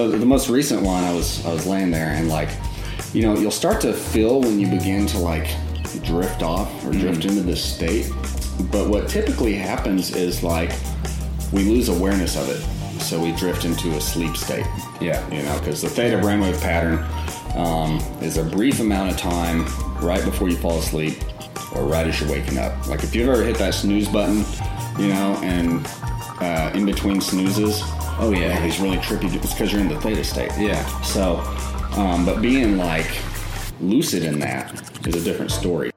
so the most recent one, I was I was laying there and like, you know, you'll start to feel when you begin to like drift off or drift into this state. But what typically happens is like we lose awareness of it, so we drift into a sleep state. Yeah. you know, because the theta brainwave pattern um, is a brief amount of time right before you fall asleep or right as you're waking up. Like if you've ever hit that snooze button, you know, and uh, in between snoozes, Oh, yeah. he's really trippy. It's because you're in the theta state. Yeah. So, um, but being like lucid in that is a different story.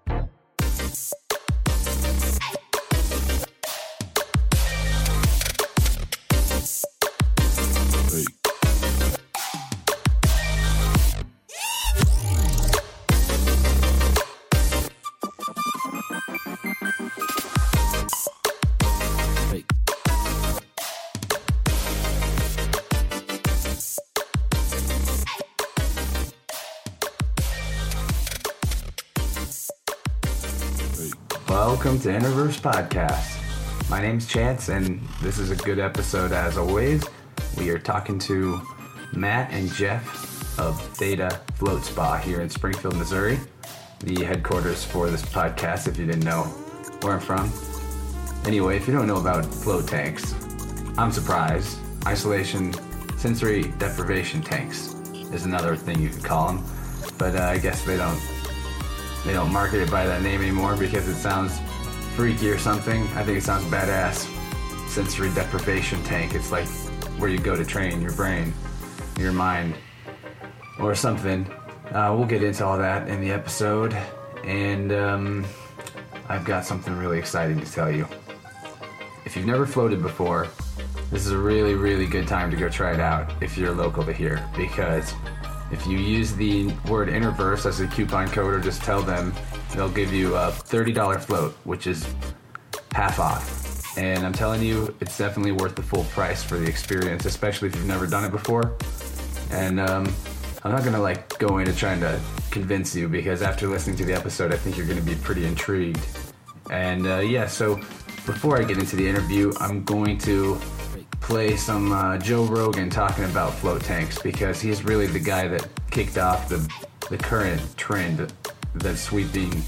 Podcast. My name's Chance, and this is a good episode as always. We are talking to Matt and Jeff of Theta Float Spa here in Springfield, Missouri, the headquarters for this podcast. If you didn't know where I'm from, anyway, if you don't know about float tanks, I'm surprised. Isolation sensory deprivation tanks is another thing you could call them, but uh, I guess they don't they don't market it by that name anymore because it sounds freaky or something. I think it sounds badass. Sensory deprivation tank. It's like where you go to train your brain, your mind, or something. Uh, we'll get into all that in the episode, and um, I've got something really exciting to tell you. If you've never floated before, this is a really, really good time to go try it out if you're local to here because if you use the word interverse as a coupon code or just tell them, they'll give you a $30 float, which is half off. And I'm telling you, it's definitely worth the full price for the experience, especially if you've never done it before. And um, I'm not gonna like go into trying to convince you because after listening to the episode, I think you're gonna be pretty intrigued. And uh, yeah, so before I get into the interview, I'm going to play some uh, Joe Rogan talking about float tanks because he's really the guy that kicked off the the current trend that's sweeping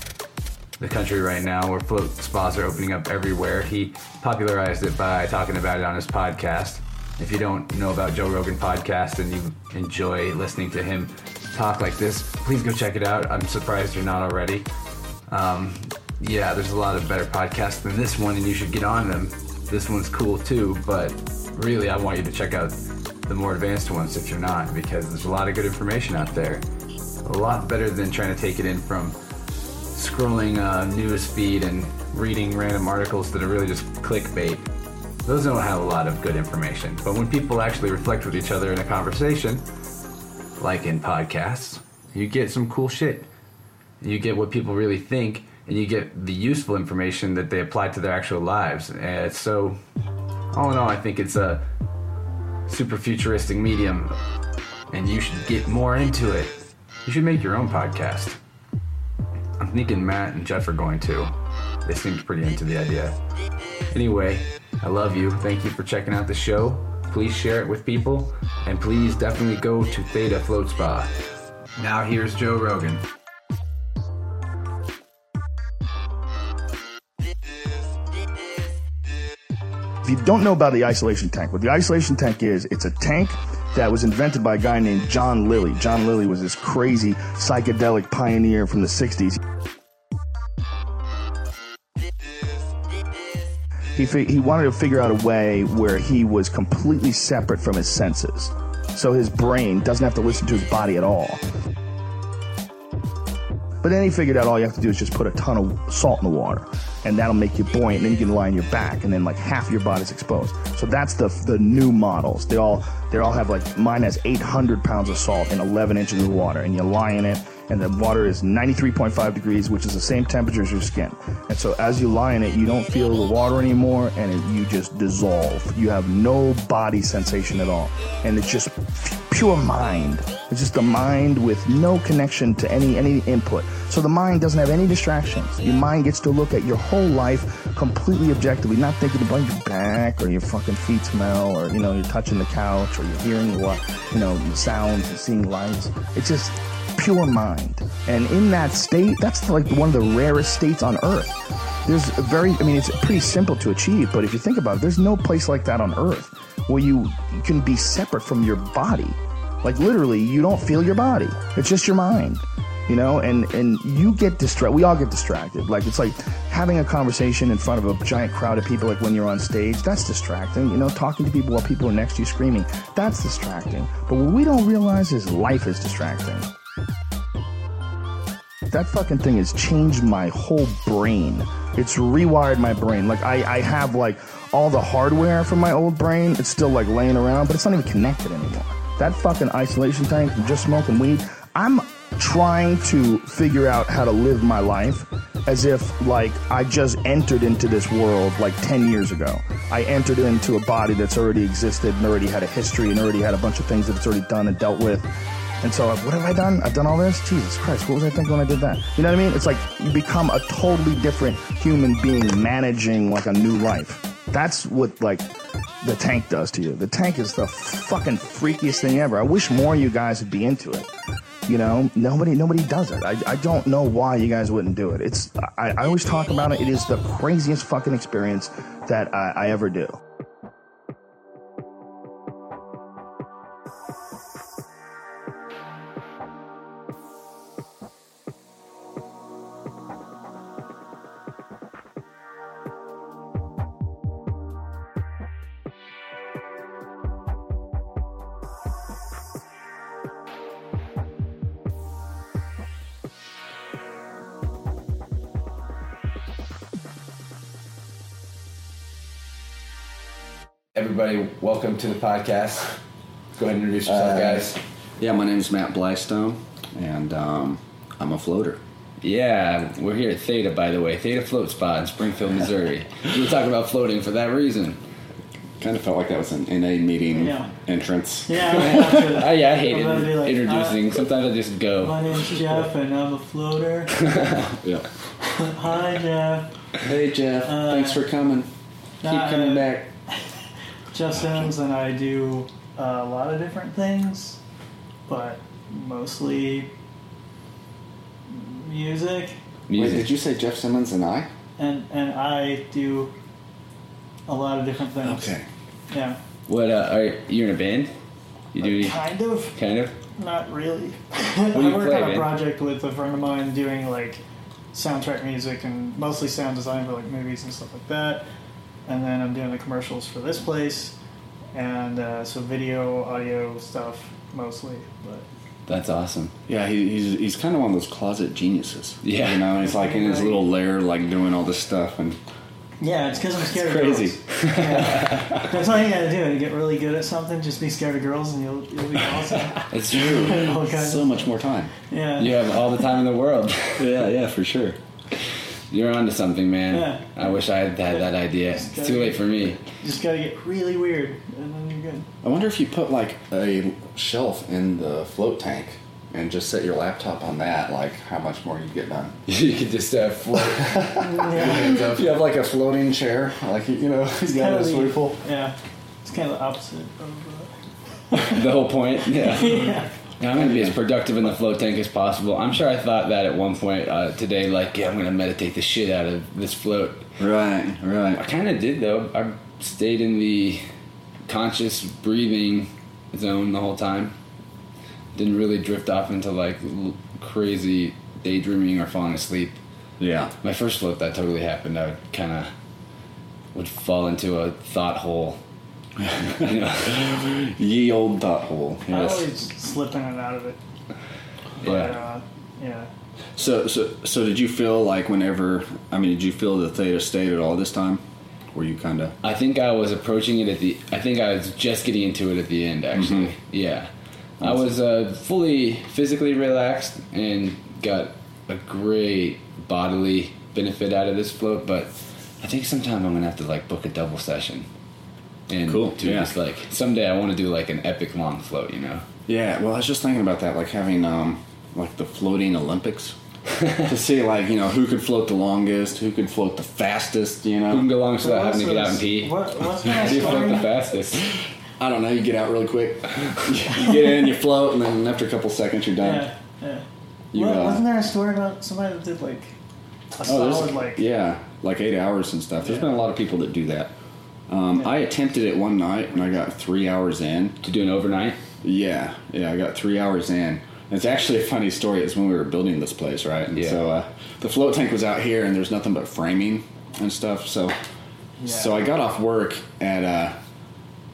the country right now where float spas are opening up everywhere. He popularized it by talking about it on his podcast. If you don't know about Joe Rogan podcast and you enjoy listening to him talk like this, please go check it out. I'm surprised you're not already. Um, yeah, there's a lot of better podcasts than this one, and you should get on them. This one's cool too, but really, I want you to check out the more advanced ones if you're not, because there's a lot of good information out there. A lot better than trying to take it in from scrolling uh, news feed and reading random articles that are really just clickbait. Those don't have a lot of good information. But when people actually reflect with each other in a conversation, like in podcasts, you get some cool shit. You get what people really think, and you get the useful information that they apply to their actual lives. And so, all in all, I think it's a super futuristic medium, and you should get more into it. You should make your own podcast. I'm thinking Matt and Jeff are going to. They seemed pretty into the idea. Anyway, I love you. Thank you for checking out the show. Please share it with people, and please definitely go to Theta Float Spa. Now here's Joe Rogan. If you don't know about the isolation tank, what the isolation tank is, it's a tank that was invented by a guy named John Lilly. John Lilly was this crazy psychedelic pioneer from the 60s. He, fi- he wanted to figure out a way where he was completely separate from his senses. So his brain doesn't have to listen to his body at all. But then he figured out all you have to do is just put a ton of salt in the water, and that'll make you buoyant. And then you can lie on your back, and then like half your body's exposed. So that's the the new models. They all they all have like mine has 800 pounds of salt in 11 inches of water, and you lie in it, and the water is 93.5 degrees, which is the same temperature as your skin. And so as you lie in it, you don't feel the water anymore, and it, you just dissolve. You have no body sensation at all, and it's just pure mind. It's just a mind with no connection to any any input. So the mind doesn't have any distractions. Your mind gets to look at your whole life completely objectively, not thinking about your back or your fucking feet smell or, you know, you're touching the couch or you're hearing what, you know, sounds and seeing lights. It's just pure mind. And in that state, that's like one of the rarest states on earth. There's a very, I mean, it's pretty simple to achieve, but if you think about it, there's no place like that on earth where you can be separate from your body. Like literally, you don't feel your body. It's just your mind, you know. And and you get distracted. We all get distracted. Like it's like having a conversation in front of a giant crowd of people. Like when you're on stage, that's distracting. You know, talking to people while people are next to you screaming, that's distracting. But what we don't realize is life is distracting. That fucking thing has changed my whole brain. It's rewired my brain. Like I, I have like all the hardware from my old brain. It's still like laying around, but it's not even connected anymore. That fucking isolation tank just smoking weed. I'm trying to figure out how to live my life as if like I just entered into this world like 10 years ago. I entered into a body that's already existed and already had a history and already had a bunch of things that it's already done and dealt with. And so, what have I done? I've done all this? Jesus Christ, what was I thinking when I did that? You know what I mean? It's like you become a totally different human being managing like a new life. That's what like the tank does to you. The tank is the fucking freakiest thing ever. I wish more of you guys would be into it. You know, nobody nobody does it. I, I don't know why you guys wouldn't do it. It's I, I always talk about it. It is the craziest fucking experience that I, I ever do. Everybody, welcome to the podcast. Go ahead and introduce yourself, Uh, guys. Yeah, my name is Matt Blystone, and um, I'm a floater. Yeah, we're here at Theta, by the way. Theta Float Spa in Springfield, Missouri. we were talking about floating for that reason. Kind of felt like that was an NA meeting Yeah. entrance. Yeah, I have to- Oh, yeah, I hate I'm gonna be like, introducing. Sometimes I just go. my name's Jeff, and I'm a floater. Yeah. Hi, Jeff. Hey Jeff, Uh, thanks for coming. Keep uh, coming back. Jeff Simmons, and I do uh, a lot of different things, but mostly music. Wait, Music. did you say Jeff Simmons and I? And and I do a lot of different things. Okay. Yeah. What, uh, are you in a band? You do any, Kind of. kind of? Not really. do I you work play, on a man? project with a friend of mine doing like soundtrack music and mostly sound design for like movies and stuff like that. And then I'm doing the commercials for this place, and uh, so video, audio stuff mostly. But That's awesome. Yeah, he, he's he's kind of one of those closet geniuses. Yeah. you know, he's like in his little lair, like doing all this stuff, and yeah, it's because I'm scared It's of crazy. girls. Yeah. That's all you gotta do. To get really good at something, just be scared of girls, and you'll you'll be awesome. It's true. all kinds so of, much more time. yeah. You have all the time in the world. Yeah, yeah, for sure. You're onto something, man. Yeah. I wish I had had that idea. It's too late for me. You Just gotta get really weird, and then you're good. I wonder if you put like a shelf in the float tank and just set your laptop on that, like how much more you'd get done. you could just uh, float. Yeah. You have like a floating chair, like you know, you got Kinda a the- swimming pool. Yeah. It's kind of the opposite of. the whole point. Yeah. Uh, yeah. Yeah, I'm gonna be as productive in the float tank as possible. I'm sure I thought that at one point uh, today, like, yeah, I'm gonna meditate the shit out of this float. Right, right. I kind of did though. I stayed in the conscious breathing zone the whole time. Didn't really drift off into like l- crazy daydreaming or falling asleep. Yeah. My first float, that totally happened. I would kind of would fall into a thought hole. You know? Ye old thought hole. I Yes. always slip in and out of it. But, Yeah. uh, yeah. So, so, so, did you feel like whenever? I mean, did you feel the theta state at all this time? Were you kind of? I think I was approaching it at the. I think I was just getting into it at the end. Actually, yeah. I was uh, fully physically relaxed and got a great bodily benefit out of this float. But I think sometime I'm gonna have to like book a double session. And Cool, to yeah. just like someday I want to do like an epic long float. You know. Yeah. Well, I was just thinking about that, like having um, like the floating Olympics. to see like you know who could float the longest, who could float the fastest. You know. Who can go longest without having to get out and pee? What, what's How do you float the fastest? I don't know. You get out really quick. you get in, you float, and then after a couple seconds, you're done. Yeah, yeah. You, What- uh, wasn't there a story about somebody that did like a Oh, solid there's like yeah, like eight hours and stuff. There's Yeah. been a lot of people that do that. Um, Yeah. I attempted it one night and I got three hours in. To do an overnight? Yeah, yeah, I got three hours in. It's actually a funny story. It's when we were building this place, right? And Yeah. So uh, the float tank was out here, and there's nothing but framing and stuff. So, Yeah. so I got off work at uh,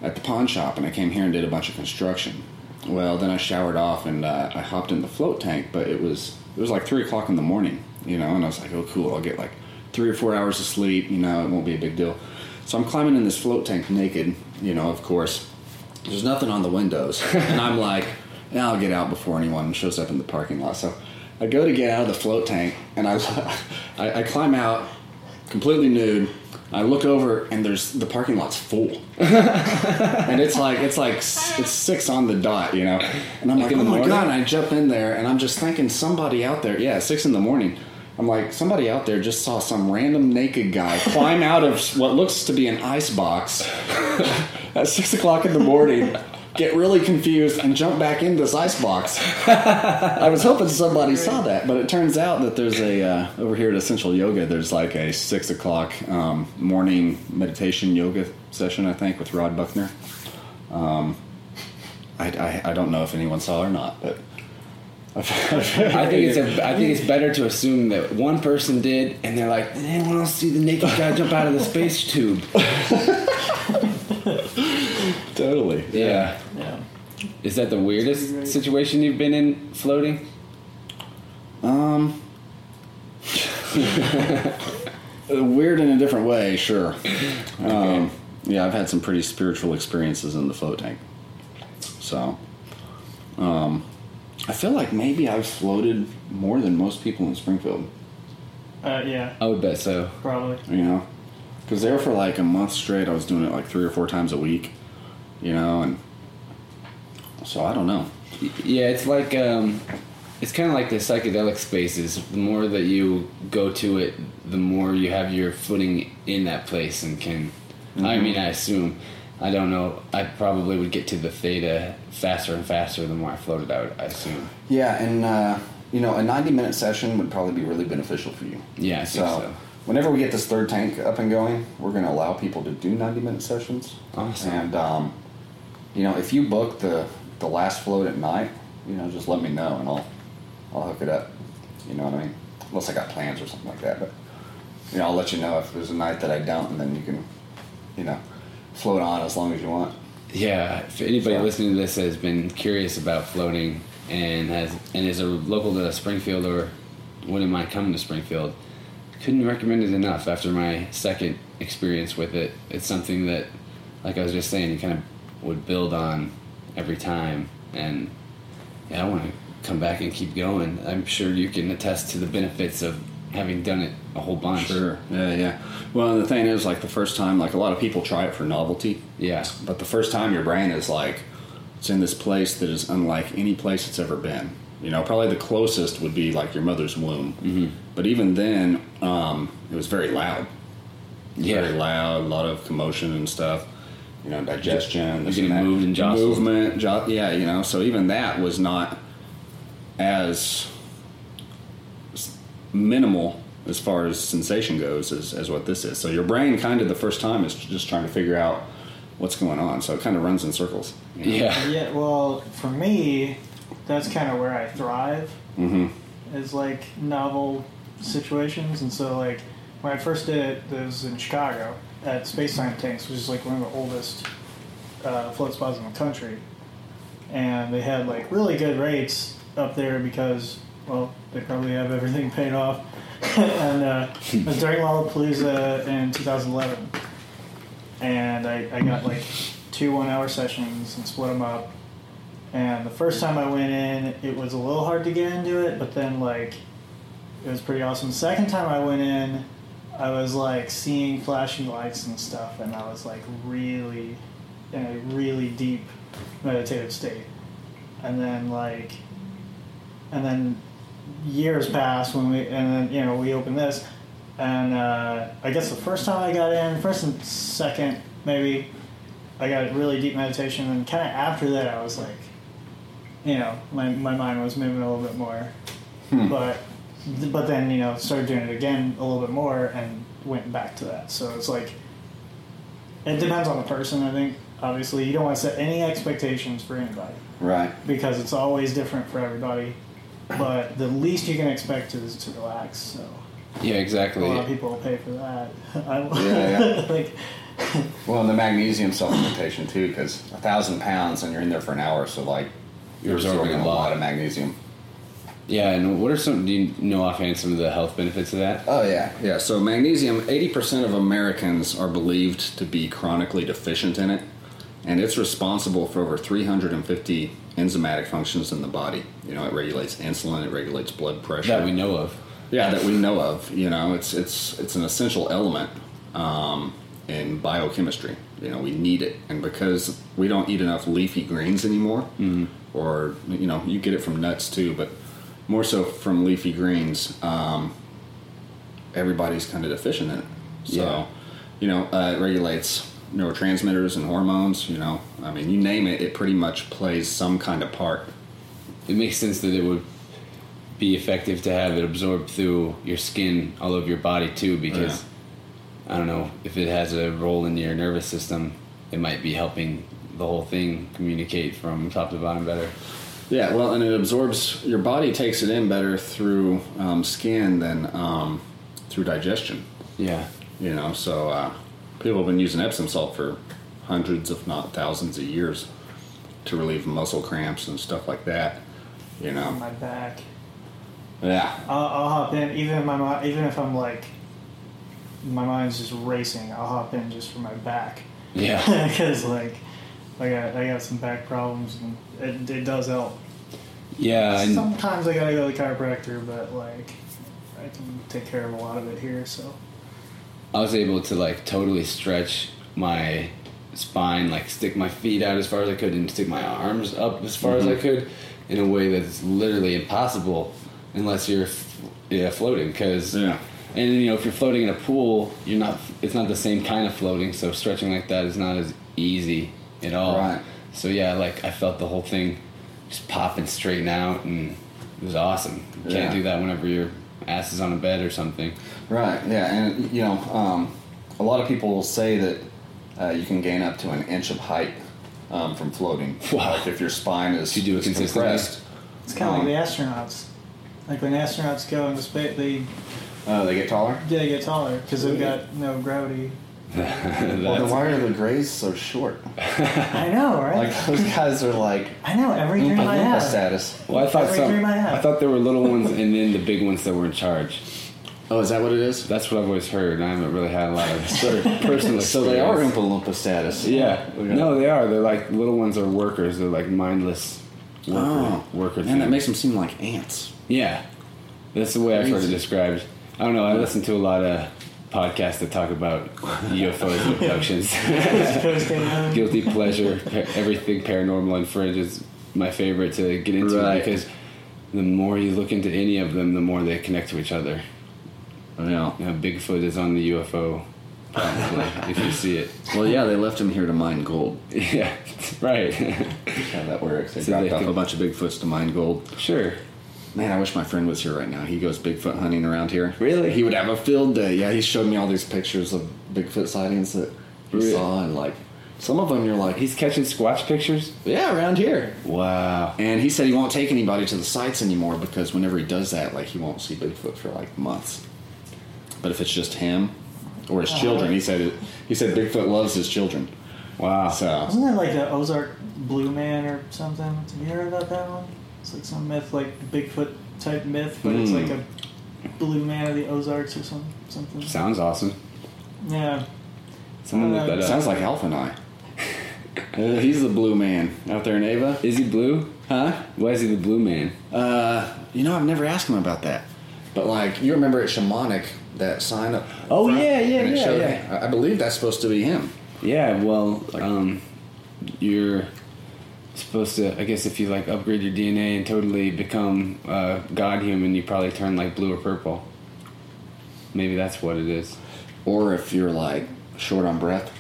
at the pawn shop, and I came here and did a bunch of construction. Well, then I showered off and uh, I hopped in the float tank, but it was it was like three o'clock in the morning, you know, and I was like, oh, cool, I'll get like three or four hours of sleep, you know, it won't be a big deal. So I'm climbing in this float tank naked, you know, of course. There's nothing on the windows, and I'm like, yeah, I'll get out before anyone shows up in the parking lot. So I go to get out of the float tank, and I I, I climb out completely nude. I look over, and there's the parking lot's full and it's like it's like it's six on the dot, you know. And I'm like, in oh my morning? god! And I jump in there, and I'm just thinking somebody out there. Yeah, six in the morning. I'm like, somebody out there just saw some random naked guy climb out of what looks to be an ice box at six o'clock in the morning. Get really confused and jump back into this ice box. I was hoping somebody saw that, but it turns out that there's a uh, over here at Essential Yoga. There's like a six o'clock um, morning meditation yoga session, I think, with Rod Buckner. Um, I, I, I don't know if anyone saw or not, but I think it's a, I think it's better to assume that one person did, and they're like, did anyone else see the naked guy jump out of the space tube? totally. Yeah. yeah. Is that the weirdest situation you've been in floating? Um, weird in a different way, sure. Um, yeah, I've had some pretty spiritual experiences in the float tank. So, um, I feel like maybe I've floated more than most people in Springfield. Uh, yeah, I would bet so. probably. You know, because there for like a month straight, I was doing it like three or four times a week. You know, and so I don't know. Yeah, it's like um, it's kind of like the psychedelic spaces. The more that you go to it, the more you have your footing in that place and can. I mean, I assume. I don't know. I probably would get to the theta faster and faster the more I floated out. I assume. Yeah, and uh, you know, a ninety-minute session would probably be really beneficial for you. Yeah, I think so. Whenever we get this third tank up and going, we're going to allow people to do ninety-minute sessions. Awesome. And um, you know, if you book the the last float at night, you know, just let me know and I'll I'll hook it up. You know what I mean? Unless I got plans or something like that, but you know, I'll let you know if there's a night that I don't, and then you can, you know, float on as long as you want. Yeah, if anybody So- listening to this has been curious about floating and has and is a local to Springfield or wouldn't mind coming to Springfield, couldn't recommend it enough. After my second experience with it, it's something that, like I was just saying, you kind of would build on every time, and yeah, I want to come back and keep going. I'm sure you can attest to the benefits of having done it a whole bunch. Sure. Yeah, yeah. Well, the thing is, like the first time, like a lot of people try it for novelty. Yeah. But the first time your brain is like, it's in this place that is unlike any place it's ever been. You know, probably the closest would be like your mother's womb. Mm-hmm. But even then, um, it was very loud. Yeah. Very loud, a lot of commotion and stuff. You know, digestion. this getting moved and jostled. Movement, jo- yeah, you know. So even that was not as minimal as far as sensation goes as, as what this is. So your brain kind of the first time is just trying to figure out what's going on. So it kind of runs in circles. you know? Yeah. Yeah, well, for me, that's kind of where I thrive. Mm-hmm. Is like novel situations, and so like when I first did it, it was in Chicago at Space Time Tanks, which is like one of the oldest uh, float spots in the country, and they had like really good rates up there because well they probably have everything paid off, and uh, it was during Lollapalooza in 2011, and I, I got like two one-hour sessions and split them up. And the first time I went in, it was a little hard to get into it, but then like it was pretty awesome. The second time I went in, I was like seeing flashing lights and stuff, and I was like really in a really deep meditative state. And then like, and then years passed when we and then you know we opened this, and uh, I guess the first time I got in, first and second maybe, I got really deep meditation, and kind of after that I was like, you know, my my mind was moving a little bit more, but but then you know started doing it again a little bit more and went back to that. So it's like it depends on the person. I think obviously you don't want to set any expectations for anybody Right. because it's always different for everybody. But the least you can expect is to relax. So Yeah, exactly. a lot of people will pay for that. I, Yeah, yeah. like Well, and the magnesium supplementation too, because a thousand pounds and you're in there for an hour, so like you're You're absorbing absorbing a a lot lot. of magnesium. Yeah, and what are some? Do you know offhand some of the health benefits of that? Oh yeah, yeah. So magnesium, eighty percent of Americans are believed to be chronically deficient in it, and it's responsible for over three hundred and fifty enzymatic functions in the body. You know, it regulates insulin, it regulates blood pressure. That we know of. Yeah, that we know of. You know, it's it's it's an essential element um, in biochemistry. You know, we need it, and because we don't eat enough leafy greens anymore, or you know, you get it from nuts too, but more so from leafy greens. Um, everybody's kind of deficient in it. So, Yeah. you know, uh, it regulates neurotransmitters and hormones. You know, I mean, you name it, it pretty much plays some kind of part. It makes sense that it would be effective to have it absorbed through your skin all over your body too, because I don't know if it has a role in your nervous system, it might be helping the whole thing communicate from top to bottom better. Yeah, well, and it absorbs your body takes it in better through um, skin than um, through digestion. Yeah. You know, so uh, people have been using Epsom salt for hundreds, if not thousands, of years to relieve muscle cramps and stuff like that. You know, my back. yeah, I'll, I'll hop in even if my even if I'm like my mind's just racing. I'll hop in just for my back Yeah. because like I got I got some back problems and it, it does help. Yeah. Sometimes I gotta go to the chiropractor, but like I can take care of a lot of it here. So I was able to like totally stretch my spine, like stick my feet out as far as I could and stick my arms up as far as I could in a way that's literally impossible unless you're yeah, floating because Yeah. and you know if you're floating in a pool you're not it's not the same kind of floating so stretching like that is not as easy at all Right. so yeah like I felt the whole thing just popping straighten out and it was awesome you Yeah. can't do that whenever your ass is on a bed or something right, yeah, and you know, um, a lot of people will say that uh, you can gain up to an inch of height um, from floating. Wow. Like if your spine is, you do it is consistently. compressed, it's kind of Um, like the astronauts. Like when astronauts go into space, they uh, they get taller. Yeah, they get taller because they've got no gravity. Well, then why are the grays so short? I know, right? Like those guys are like I know every dream I Oompa Loompa have. status. Well, I thought Every some, dream I have. I thought there were little ones and then the big ones that were in charge. Oh, is that what it is? That's what I've always heard. and I haven't really had a lot of sort of personal. So they are experience. Oompa Loompa status. Yeah. Okay. No, they are. They're like little ones are workers. They're like mindless worker, Oh, worker and that makes them seem like ants. Yeah, that's the way I've heard it Crazy. described. I don't know. I listen to a lot of podcasts that talk about UFOs and abductions. Guilty pleasure. Everything paranormal and fringe is my favorite to get into Right. because the more you look into any of them, the more they connect to each other. You know, Bigfoot is on the UFO, probably, if you see it. Well, yeah, they left him here to mine gold. Yeah, right. How that works. They So dropped they off could- a bunch of Bigfoots to mine gold. sure. Man, I wish my friend was here right now. He goes Bigfoot hunting around here. Really? He would have a field day. Yeah, he showed me all these pictures of Bigfoot sightings that he Really? saw, and like some of them, you're like, He's catching squatch pictures? yeah, around here. Wow. And he said he won't take anybody to the sites anymore because whenever he does that, like he won't see Bigfoot for like months. But if it's just him or his children, he said he said Bigfoot loves his children. Wow. So Wasn't that like the Ozark Blue Man or something? Have you heard about that one? It's like some myth, like Bigfoot type myth, but it's Hmm. like a blue man of the Ozarks or some, something. Sounds awesome. Yeah. Someone look that up. sounds like Alpha and I. Uh, he's the blue man out there in Ava, Is he blue? huh? Why is he the blue man? Uh, you know, I've never asked him about that. But like, you remember at Shamanic that sign up? Oh, front? yeah, yeah, yeah, showed- yeah. I I believe that's supposed to be him. Yeah, well, um, you're supposed to. I guess if you like upgrade your DNA and totally become uh, God human, you probably turn like blue or purple. Maybe that's what it is. Or if you're like short on breath.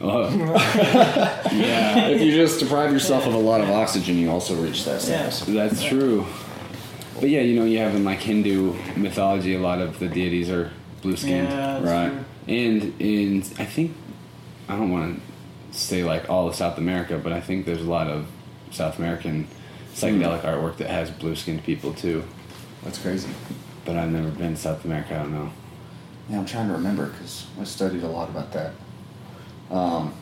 Oh, Yeah. if you just deprive yourself of a lot of oxygen, you also reach that Yeah. status. that's true. But yeah, you know, you have in like Hindu mythology, a lot of the deities are blue skinned. Yeah, Right. true. And in, I think, I don't want to say like all of South America, but I think there's a lot of South American psychedelic artwork that has blue skinned people too. That's crazy. But I've never been to South America, I don't know. Yeah, I'm trying to remember because I studied a lot about that. Um,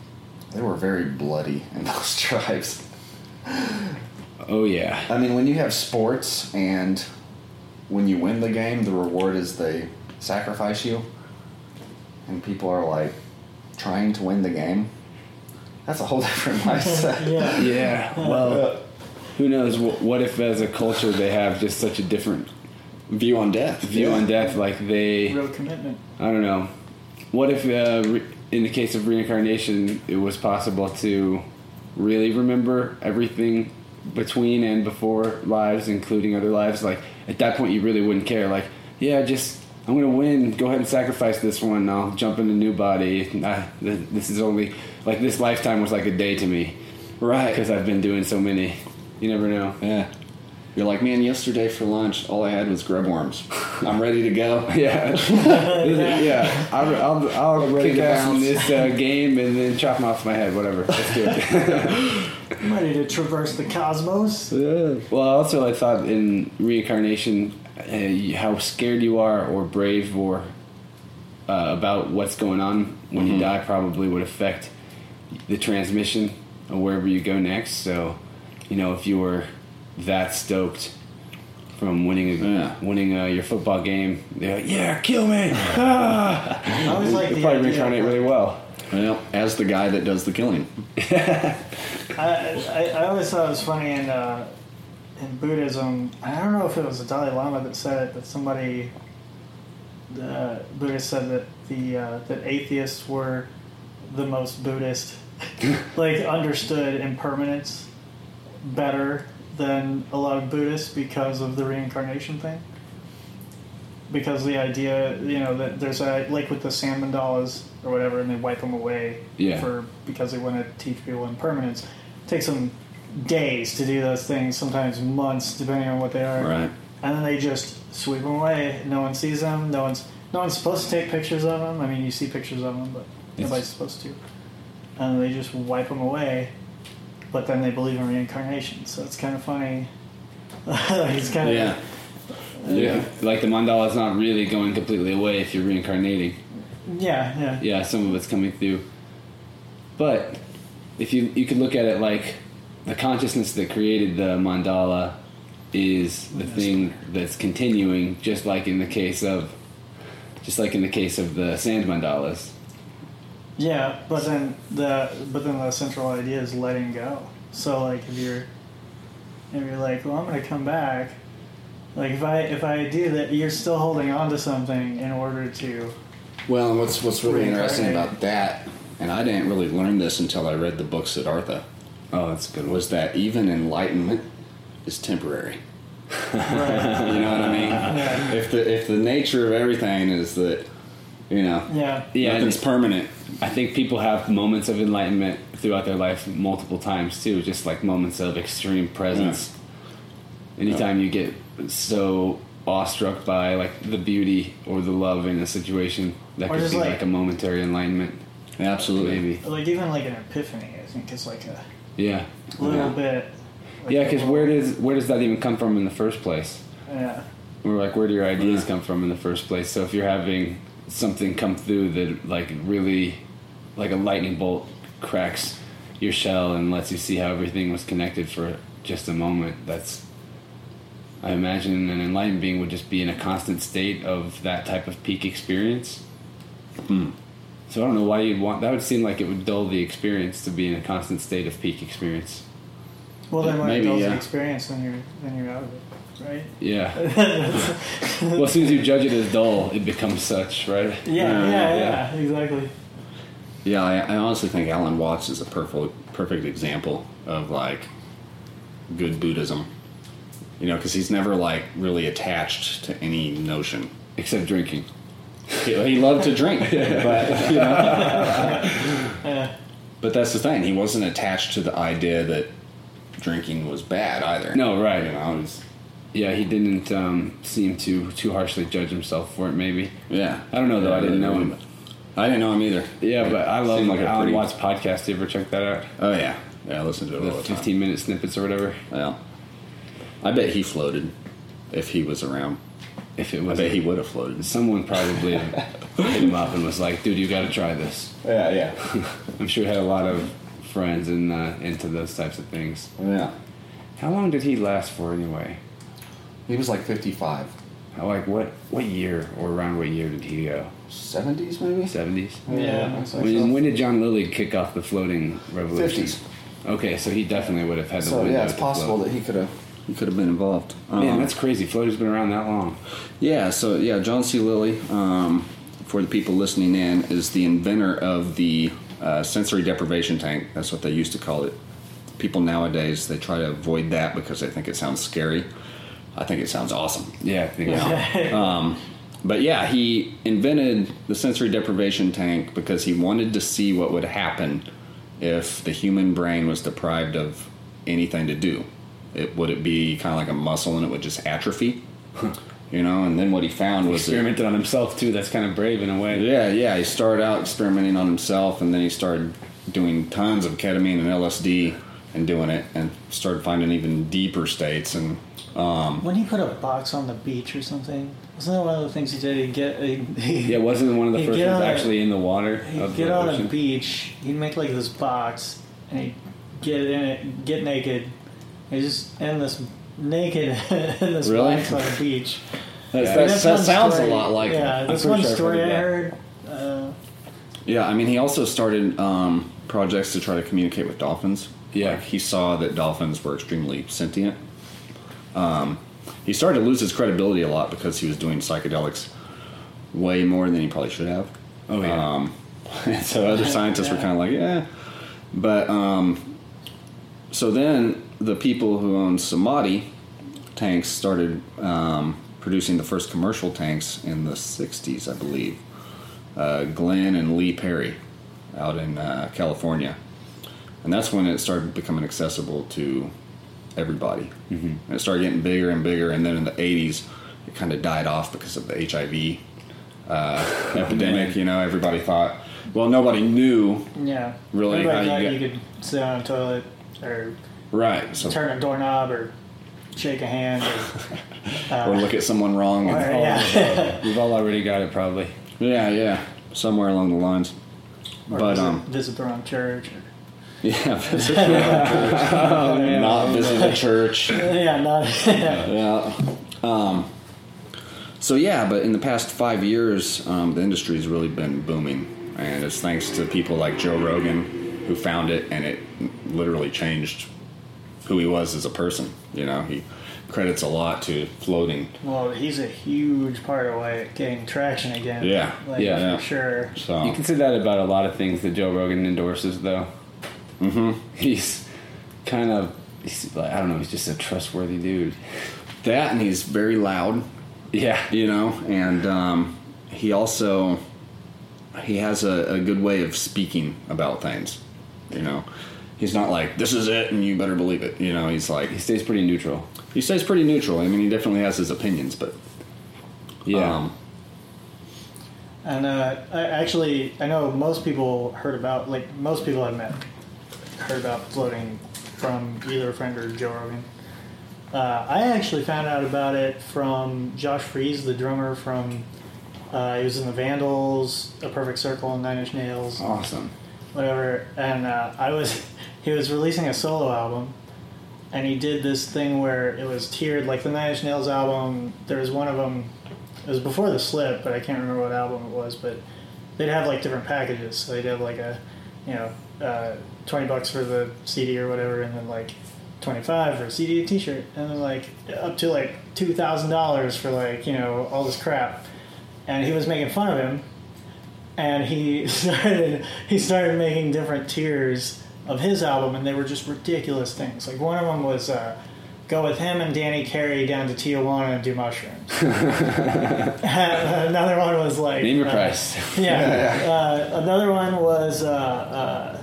they were very bloody in those tribes. Oh, yeah. I mean, when you have sports and when you win the game, the reward is they sacrifice you, and people are like trying to win the game. That's a whole different mindset. Yeah. Yeah, well, who knows? What if as a culture they have just such a different View on death. view Yeah. on death? Like they. Real commitment. I don't know. What if, uh, re- in the case of reincarnation, it was possible to really remember everything between and before lives, including other lives? Like, at that point, you really wouldn't care. Like, yeah, just, I'm to win. Go ahead and sacrifice this one. I'll jump in a new body. Th- this is only, like, this lifetime was like a day to me. Right. Because I've been doing so many. You never know. Yeah. You're like, man, yesterday for lunch, all I had was grub worms. I'm ready to go. Yeah, yeah. I'll, I'll, I'll Ready kick to ass in this uh, game and then chop them off my head. Whatever. Let's do it. I'm ready to traverse the cosmos. Yeah. Well, also I thought in reincarnation, uh, how scared you are or brave or uh, about what's going on when you die probably would affect the transmission of wherever you go next. So, you know, if you were that stoked from winning a, Yeah. winning uh, your football game, they're like, "Yeah, kill me!" Ah! I was like You'll the probably idea reincarnate of, really well. Well, as the guy that does the killing. I, I, I always thought it was funny in uh, in Buddhism. I don't know if it was the Dalai Lama that said it, but somebody, the Buddhist said that the uh, that atheists were the most Buddhist, like understood impermanence better than a lot of Buddhists because of the reincarnation thing. Because the idea, you know, that there's a like with the sand mandalas or whatever, and they wipe them away Yeah. for because they want to teach people impermanence. It takes them days to do those things, sometimes months, depending on what they are. Right. And then they just sweep them away. No one sees them. No one's no one's supposed to take pictures of them. I mean, you see pictures of them, but It's- nobody's supposed to. And they just wipe them away. But then they believe in reincarnation, so it's kind of funny. it's kind of Yeah. Yeah, like the mandala is not really going completely away if you're reincarnating. yeah, yeah. Yeah, some of it's coming through. But if you you could look at it like the consciousness that created the mandala is the thing that's continuing, just like in the case of just like in the case of the sand mandalas. Yeah, but then the but then the central idea is letting go. So like if you're if you're like, well, I'm gonna come back. Like if I if I do that, you're still holding on to something in order to. Well, and what's what's really interesting about that, and I didn't really learn this until I read the book Siddhartha, Oh, that's good. was that even enlightenment is temporary. Right. You know what I mean? Yeah. If the if the nature of everything is that, you know, Yeah. Yeah, nothing's permanent. I think people have moments of enlightenment throughout their life multiple times too, just like moments of extreme presence. Anytime you get so awestruck by like the beauty or the love in a situation, that Or could be like- like, a momentary enlightenment. Absolutely. Maybe. Like even like an epiphany, I think is like a Yeah. little Yeah. bit. like Yeah, because where does where does that even come from in the first place? Yeah, we're like where do your ideas come from in the first place? So if you're having something come through that like really like a lightning bolt cracks your shell and lets you see how everything was connected for just a moment, that's I imagine an enlightened being would just be in a constant state of that type of peak experience. Hmm. So I don't know why you'd want that would seem like it would dull the experience to be in a constant state of peak experience. Well, then when Maybe, it does yeah. the experience, when you're then you're out of it, right? Yeah. well, as soon as you judge it as dull, it becomes such, right? Yeah, yeah, yeah. yeah, exactly. Yeah, I, I honestly think Alan Watts is a perfect perfect example of like good Buddhism. You know, because he's never like really attached to any notion. Except drinking. He, he loved to drink, but you know. But that's the thing. He wasn't attached to the idea that drinking was bad either. No, right. You know, it was, Yeah, he didn't um, seem to too harshly judge himself for it. Maybe. yeah. I don't know though. I didn't know him. I didn't know him either. Yeah, but I love like Alan pretty- Watts podcast. You ever check that out? Oh yeah, yeah. I listened to it The all the time. 15 minute snippets or whatever. Yeah. I bet he floated if he was around. If it I was, bet he would have floated. someone probably hit him up and was like, "Dude, you got to try this." Yeah, yeah, I'm sure he had a lot of friends and uh, into those types of things. yeah. How long did he last for anyway? He was like 55. How, like what what year or around what year did he go? 70s maybe? 70s. Yeah. looks like When, when did John Lilly kick off the floating revolution? 50s. Okay, so he definitely would have had the So window yeah, it's to possible float. that he could have he could have been involved. Man, Um, that's crazy. Floater's been around that long. Yeah, so yeah, John C. Lilly, um, for the people listening in, is the inventor of the uh, sensory deprivation tank. That's what they used to call it. People nowadays they try to avoid that because they think it sounds scary. I think it sounds awesome. Yeah, I think um, but yeah, he invented the sensory deprivation tank because he wanted to see what would happen if the human brain was deprived of anything to do. It would it be kind of like a muscle and it would just atrophy, you know? And then what he found was that- experimented on himself too. That's kind of brave in a way. yeah, yeah. He started out experimenting on himself, and then he started doing tons of ketamine and LSD and doing it, and started finding even deeper states. And When he put a box on the beach or something, wasn't that one of the things he did? He'd get, he'd, Yeah, wasn't one of the He'd first ones actually in the water? he'd get the on a beach, he'd make like this box, and he'd get in it, get naked, and just end this naked in this Really? box on the beach. that's, Yeah. that's- That's that sounds story- a lot like yeah. That's one sure story heard I heard. Uh, Yeah, I mean, he also started um, projects to try to communicate with dolphins. Yeah. Like, he saw that dolphins were extremely sentient. Um, he started to lose his credibility a lot because he was doing psychedelics way more than he probably should have. Oh yeah. Um, and so other scientists were kind of like, yeah. But um, so then the people who owned Samadhi tanks started um, producing the first commercial tanks in the 60s, I believe. Uh, Glenn and Lee Perry out in uh, California. And that's when it started becoming accessible to everybody. Mm-hmm. And it started getting bigger and bigger. And then in the 80s, it kind of died off because of the HIV uh, epidemic. You know, everybody thought, well, nobody knew. yeah. Really, Everybody how thought you you, could sit on a toilet or Right. So, turn a doorknob or shake a hand or, uh, or look at someone wrong. or And, yeah. We've all already got it probably. yeah, yeah. Somewhere along the lines. or But, visit, um, visit the wrong church. Or, Yeah. visit- Not visit a church. yeah, not. Yeah. Um, so yeah, but in the past five years, um, the industry's really been booming, and it's thanks to people like Joe Rogan who found it, and it literally changed who he was as a person. You know, he credits a lot to floating. well, he's a huge part of why it getting traction again. Yeah. like, Yeah, for yeah. sure. So You can say that about a lot of things that Joe Rogan endorses, though. Mm-hmm. He's kind of, he's like, I don't know, he's just a trustworthy dude. that, and he's very loud. Yeah. you know and um, he also he has a, a good way of speaking about things you know he's not like this is it and you better believe it you know he's like He stays pretty neutral. he stays pretty neutral i mean he definitely has his opinions but Yeah. um, And uh, I actually, I know most people heard about, like most people I've met, heard about floating from either a friend or Joe Rogan. Uh, I actually found out about it from Josh Freese, the drummer from. Uh, he was in the Vandals, A Perfect Circle, and Nine Inch Nails, awesome. whatever. And uh, I was, he was releasing a solo album, and he did this thing where it was tiered, like the Nine Inch Nails album. There was one of them. It was before the slip, but I can't remember what album it was. But they'd have like different packages. So they'd have like a, you know, uh, twenty bucks for the CD or whatever, and then like twenty five for a CD and T-shirt, and then like up to like two thousand dollars for like you know all this crap. And he was making fun of him, and he started he started making different tiers of his album, and they were just ridiculous things. Like one of them was uh, go with him and Danny Carey down to Tijuana and do mushrooms. another one was like Name your uh, price. yeah. Uh, another one was, uh, uh,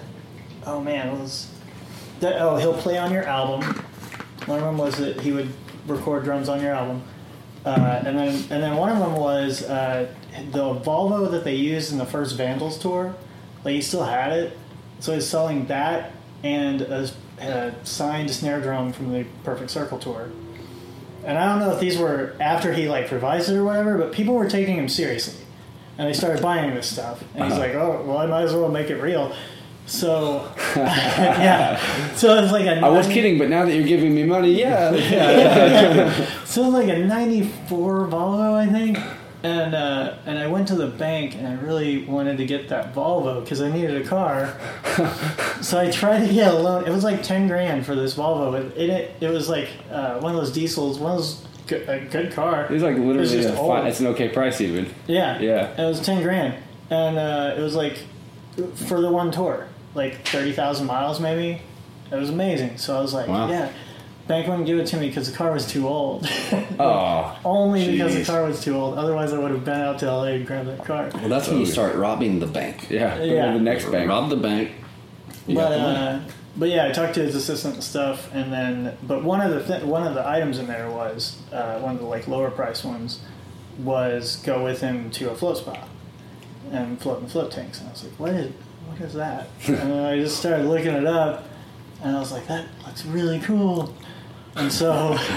oh man, it was that, oh he'll play on your album. One of them was that he would record drums on your album, uh, and then and then one of them was uh, the Volvo that they used in the first Vandals tour. Like he still had it, so he's selling that and a, a signed snare drum from the Perfect Circle tour. And I don't know if these were after he like revised it or whatever, but people were taking him seriously, and they started buying this stuff. And he's Uh-huh. like, "Oh, well, I might as well make it real." So, yeah. So it's like a I was kidding, but now that you're giving me money, yeah. yeah. So it was like a '94 Volvo, I think. And uh, and I went to the bank and I really wanted to get that Volvo because I needed a car. so I tried to get a loan. It was like ten grand for this Volvo. It it, it was like uh, one of those diesels, one of those good, a good car. It's like It was literally just a old. it's an okay price even. Yeah. Yeah. It was 10 grand. And uh, it was like for the one tour, like 30,000 miles maybe. It was amazing. So I was like, Wow. yeah. Bank wouldn't give it to me because the car was too old. Oh, Only because the car was too old. Otherwise, I would have been out to LA and grabbed that car. Well, that's when you start robbing the bank. yeah. Go Yeah. to the next bank. Rob the bank. You But uh, but yeah, I talked to his assistant and stuff, and then but one of the th- one of the items in there was uh, one of the like lower price ones was go with him to a float spot and float in float tanks, and I was like, what is is that? and I just started looking it up, and I was like, that looks really cool, and so.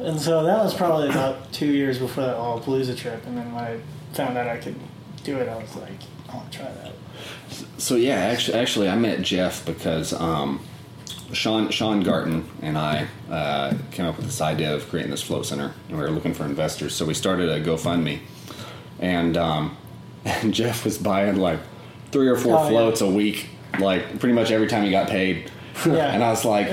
And so that was probably about two years before that Lollapalooza trip. And then when I found out I could do it, I was like, I want to try that. So yeah, actually, actually, I met Jeff because um, Sean Sean Garton and I uh, came up with this idea of creating this float center, and we were looking for investors. So we started a GoFundMe, and um, and Jeff was buying like three or four Oh, yeah. floats a week, like pretty much every time he got paid. Yeah. and I was like,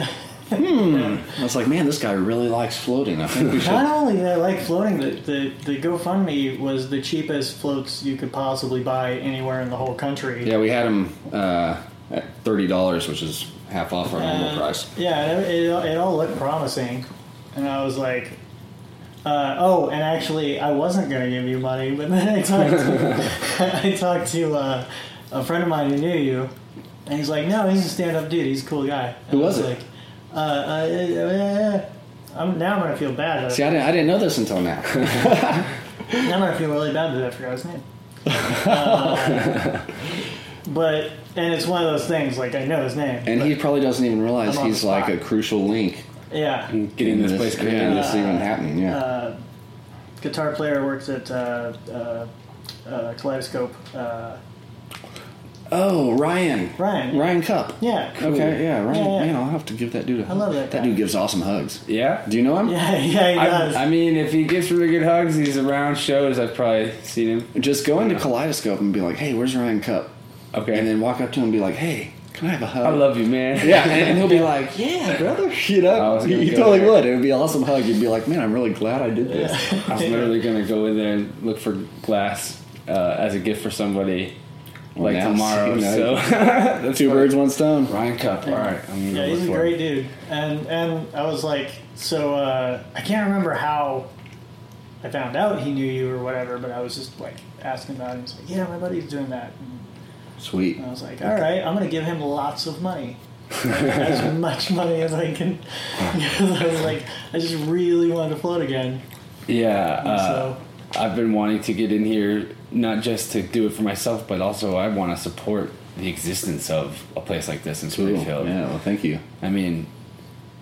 hmm. I was like, man, this guy really likes floating. I think we should. Not only did I like floating, the, the, the GoFundMe was the cheapest floats you could possibly buy anywhere in the whole country. Yeah, we had them uh, at thirty dollars, which is half off our normal Uh, price. Yeah, it, it, it all looked promising. And I was like, uh, oh, and actually, I wasn't going to give you money, but then I talked to, I talked to uh, a friend of mine who knew you, and he's like, no, he's a stand up dude. He's a cool guy. And Who I was it? Like, uh, uh, uh, I'm, now I'm going to feel bad. that- See, I didn't, I didn't know this until now. Now I'm gonna feel really bad that I forgot his name. Uh, but and it's one of those things like I know his name. And he probably doesn't even realize he's like a crucial link yeah, Getting in this place yeah, created. this even happening. Yeah. uh, guitar player works at uh, uh, uh, Kaleidoscope. Oh, Ryan. Ryan. Ryan Cup. yeah, Okay, yeah, Ryan. Yeah, yeah. Man, I'll have to give that dude. A I love that That guy. dude gives awesome hugs. Yeah. Do you know him? yeah, yeah. He does. I, I mean, if he gives really good hugs, he's around shows. I've probably seen him. Just go into Kaleidoscope and be like, "Hey, where's Ryan Cup?" Okay. And then walk up to him and be like, "Hey, can I have a hug?" I love you, man. Yeah, and, and he'll be like, "Yeah, brother." You I know, was he, gonna he go totally there. would. It would be an awesome hug. You'd be like, "Man, I'm really glad I did this." I was literally gonna go in there and look for glass uh, as a gift for somebody Well, like tomorrow. you know, so that's Two birds, one stone. Ryan Cup. All right. I'm gonna yeah, he's a great him. dude. And and I was like, so uh, I can't remember how I found out he knew you or whatever, but I was just like asking about him. He's like, yeah, my buddy's doing that. And Sweet. I was like, all right, I'm going to give him lots of money. As much money as I can. Because I was like, I just really wanted to float again. Yeah. Uh, so, I've been wanting to get in here not just to do it for myself, but also I want to support the existence of a place like this in Cool. Springfield. Yeah. Well, thank you. I mean,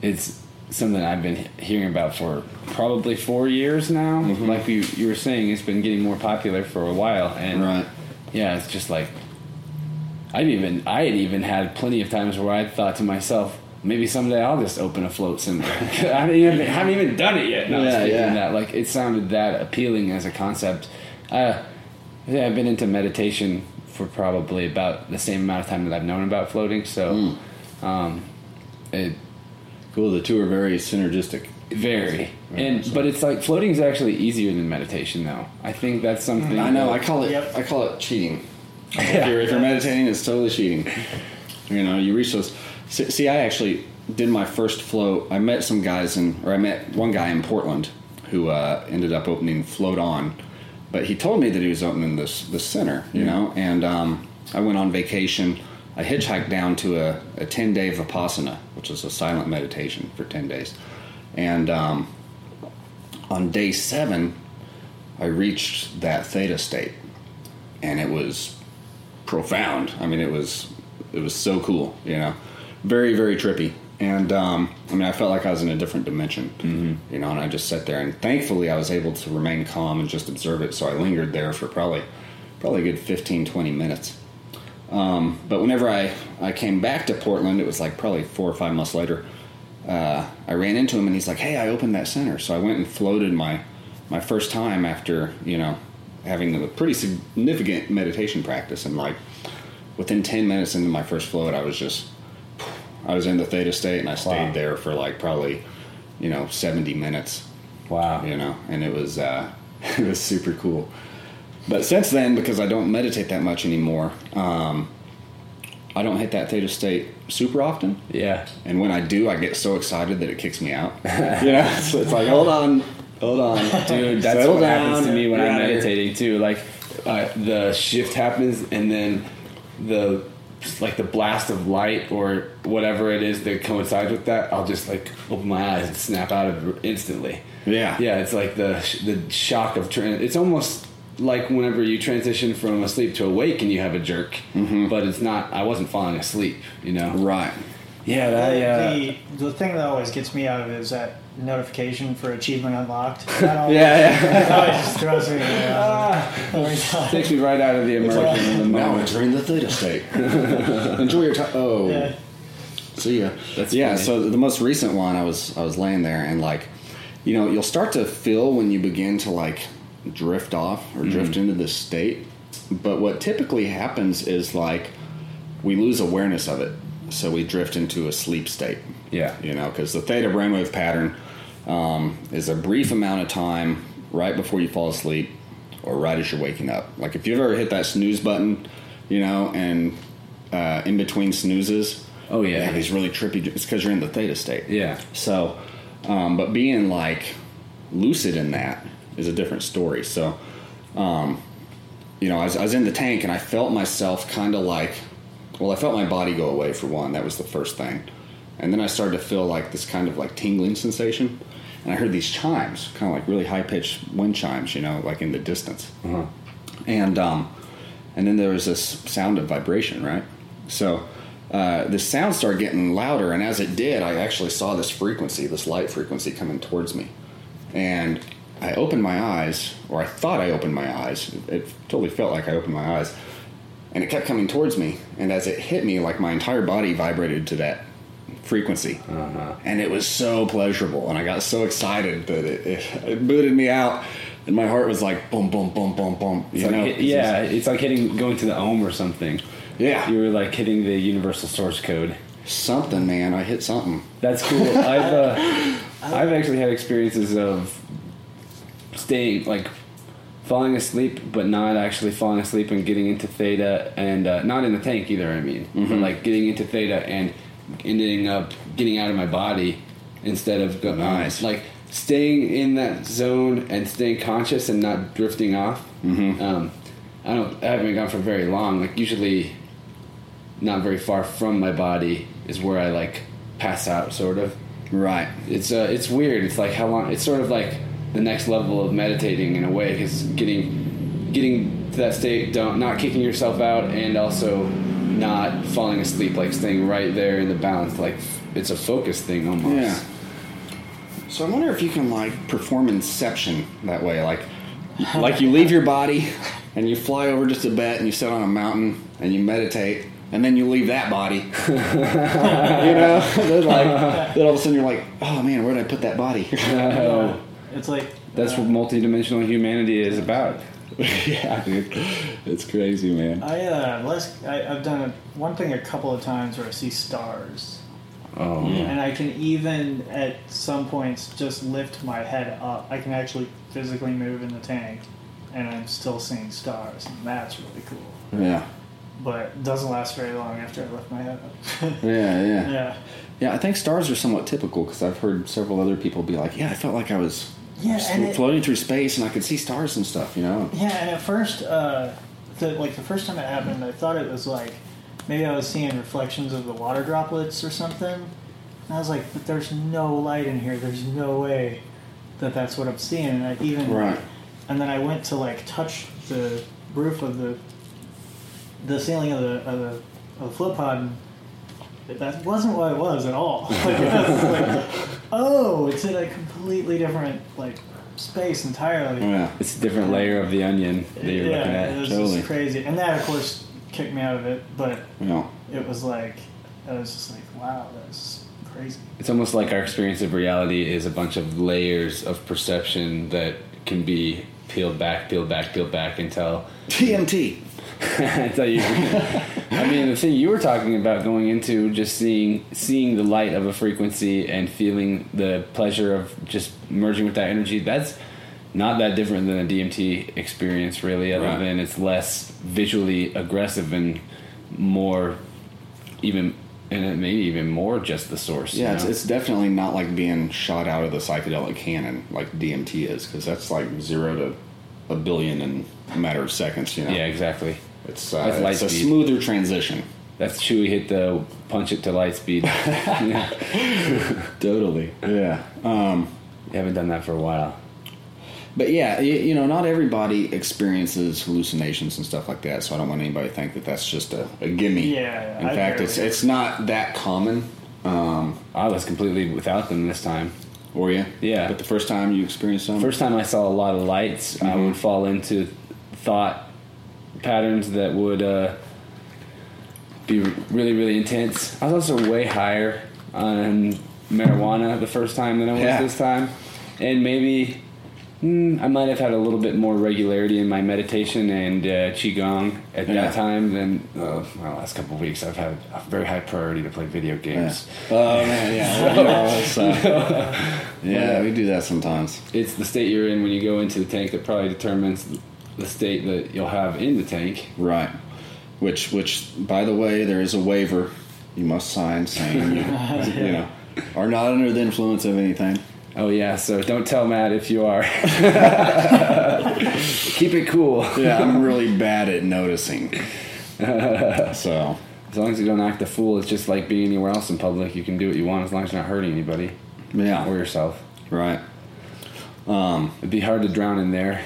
it's something I've been hearing about for probably four years now. Mm-hmm. Like you, you were saying, it's been getting more popular for a while, and Right. yeah, it's just like I've even I had even had plenty of times where I thought to myself, maybe someday I'll just open a float somewhere. I haven't even, haven't even done it yet. No, Yeah, yeah. that, like it sounded that appealing as a concept. Uh, yeah, I've been into meditation for probably about the same amount of time that I've known about floating. So, Hmm. um, it Cool. The two are very synergistic. very Very and so. but it's like floating is actually easier than meditation though. I think that's something I know. I call it. Yep. I call it cheating. If, you're, if you're meditating, it's totally cheating. You know, you reach those. See, see, I actually did my first float. I met some guys in, or I met one guy in Portland who uh, ended up opening Float On, but he told me that he was opening this this center. You know, and um, I went on vacation. I hitchhiked down to a, a 10 day Vipassana, which is a silent meditation for 10 days. And um, on day seven, I reached that theta state, and it was profound. I mean, it was it was so cool, you know, very very trippy. And um, I mean, I felt like I was in a different dimension, mm-hmm. you know. And I just sat there, and thankfully, I was able to remain calm and just observe it. So I lingered there for probably probably a good 15, 20 minutes. Um, but whenever I, I came back to Portland, it was like probably four or five months later. Uh, I ran into him and he's like, "Hey, I opened that center." So I went and floated my my first time after you know having a pretty significant meditation practice, and like within ten minutes into my first float, I was just I was in the theta state, and I stayed Wow. there for like probably you know seventy minutes Wow. you know, and it was uh, it was super cool. But since then, because I don't meditate that much anymore, um, I don't hit that theta state super often. Yeah. And when I do, I get so excited that it kicks me out. you know, so it's like, hold on, hold on, Dude, that's Settle what down. happens to me when You're I'm outta here. meditating too. Like uh, the shift happens, and then the like the blast of light or whatever it is that coincides with that. I'll just like open my eyes and snap out of it instantly. Yeah. yeah. It's like the the shock of tran It's almost like whenever you transition from asleep to awake and you have a jerk, but it's not. I wasn't falling asleep, you know. Right. Yeah, that, uh, the, the thing that always gets me out of it is that notification for achievement unlocked. Yeah, yeah. that always just throws me around ah. every time. Takes me right out of the immersion in the Now moment. it's in the theta state. Enjoy your time. Oh, Yeah. See ya. That's yeah. funny. So the most recent one, I was I was laying there and like, you know, you'll start to feel when you begin to like drift off or drift mm-hmm. into this state. But what typically happens is like we lose awareness of it, so we drift into a sleep state. Yeah. You know, because the theta brainwave pattern um, is a brief amount of time right before you fall asleep or right as you're waking up. Like if you've ever hit that snooze button, you know, and uh, in between snoozes, Oh, yeah. you have these really trippy. It's because you're in the theta state. Yeah. So, um, but being like lucid in that is a different story. So, um, you know, I was, I was in the tank and I felt myself kind of like, well, I felt my body go away for one. That was the first thing. And then I started to feel like this kind of like tingling sensation. And I heard these chimes, kind of like really high pitched wind chimes, you know, like in the distance. And, um, and then there was this sound of vibration, right? So uh, the sound started getting louder, and as it did, I actually saw this frequency, this light frequency coming towards me. And I opened my eyes, or I thought I opened my eyes. It, it totally felt like I opened my eyes. And it kept coming towards me. And as it hit me, like my entire body vibrated to that frequency. And it was so pleasurable. And I got so excited that it, it, it booted me out. And my heart was like boom, boom, boom, boom, boom. You like know? hit- yeah, it's like hitting going to the ohm or something. Yeah. You were like hitting the universal source code. Something, man. I hit something. That's cool. I've uh, I've actually had experiences of staying like falling asleep, but not actually falling asleep and getting into theta, and uh, not in the tank either. I mean, but like getting into theta and ending up getting out of my body instead of go- Nice. like staying in that zone and staying conscious and not drifting off. Mm-hmm. Um, I don't. I haven't been gone for very long. Like usually, not very far from my body is where I like pass out, sort of. Right. It's uh, it's weird. It's like how long. It's sort of like the next level of meditating in a way, because getting getting to that state, don't not kicking yourself out, and also not falling asleep, like staying right there in the balance. Like it's a focus thing almost. Yeah. So I wonder if you can like perform Inception that way, like like you leave your body and you fly over to Tibet and you sit on a mountain and you meditate and then you leave that body. you know, then like then all of a sudden you're like, oh man, where did I put that body? Oh, It's like that's what multidimensional humanity is about. yeah, dude, it's crazy, man. I uh, less I, I've done it, one thing a couple of times where I see stars, Oh, and I can even at some points just lift my head up. I can actually physically move in the tank, and I'm still seeing stars, and that's really cool. Yeah, but it doesn't last very long after I lift my head up. Yeah, yeah, yeah. Yeah, I think stars are somewhat typical because I've heard several other people be like, "Yeah, I felt like I was Yeah, and it- floating through space and I could see stars and stuff." You know? Yeah, and at first, uh, the, like the first time it happened, I thought it was like maybe I was seeing reflections of the water droplets or something. And I was like, but there's no light in here. There's no way that that's what I'm seeing. And I even Right. And then I went to like touch the roof of the the ceiling of the of the, of the float pod. And that wasn't what it was at all. Like, like, oh, it's in a completely different like space entirely. Yeah. It's a different layer of the onion that you're yeah, looking it at. was totally. just crazy, and that of course kicked me out of it. But You it was like I was just like, wow, that's crazy. It's almost like our experience of reality is a bunch of layers of perception that can be peeled back, peeled back, peeled back until TNT. until you. I mean, the thing you were talking about going into just seeing seeing the light of a frequency and feeling the pleasure of just merging with that energy. That's not that different than a DMT experience, really. Other Right. than it's less visually aggressive and more, even and it maybe even more just the source. you Yeah, it's, it's definitely not like being shot out of the psychedelic cannon like DMT is because that's like zero to a billion in a matter of seconds. You know. yeah, exactly. It's That's uh, light it's a speed. smoother transition. That's Chewie hit the punch it to light speed. Totally. Yeah. Um, You haven't done that for a while. But yeah, you, you know, not everybody experiences hallucinations and stuff like that. So I don't want anybody to think that that's just a, a gimme. Yeah, yeah, In I fact, it's do. it's not that common. Um, I was completely without them this time. were you? Yeah. But the first time you experienced them? First time I saw a lot of lights, I Mm-hmm. would fall into thought patterns that would uh, be really, really intense. I was also way higher on marijuana the first time than I was Yeah. this time, and maybe mm, I might have had a little bit more regularity in my meditation and uh, qigong at Yeah. that time than uh, my last couple of weeks. I've had a very high priority to play video Yeah. games. Oh man, yeah. Know, uh, yeah, we do that sometimes. it's the state you're in when you go into the tank that probably determines the state that you'll have in the tank. Right. Which, which, by the way, there is a waiver you must sign saying you, know, are not under the influence of anything. Oh yeah, so don't tell Matt if you are. Keep it cool. Yeah, I'm really bad at noticing. So, As long as you don't act a fool, it's just like being anywhere else in public. You can do what you want as long as you're not hurting anybody Yeah, or yourself. right. Um, It'd be hard to drown in there.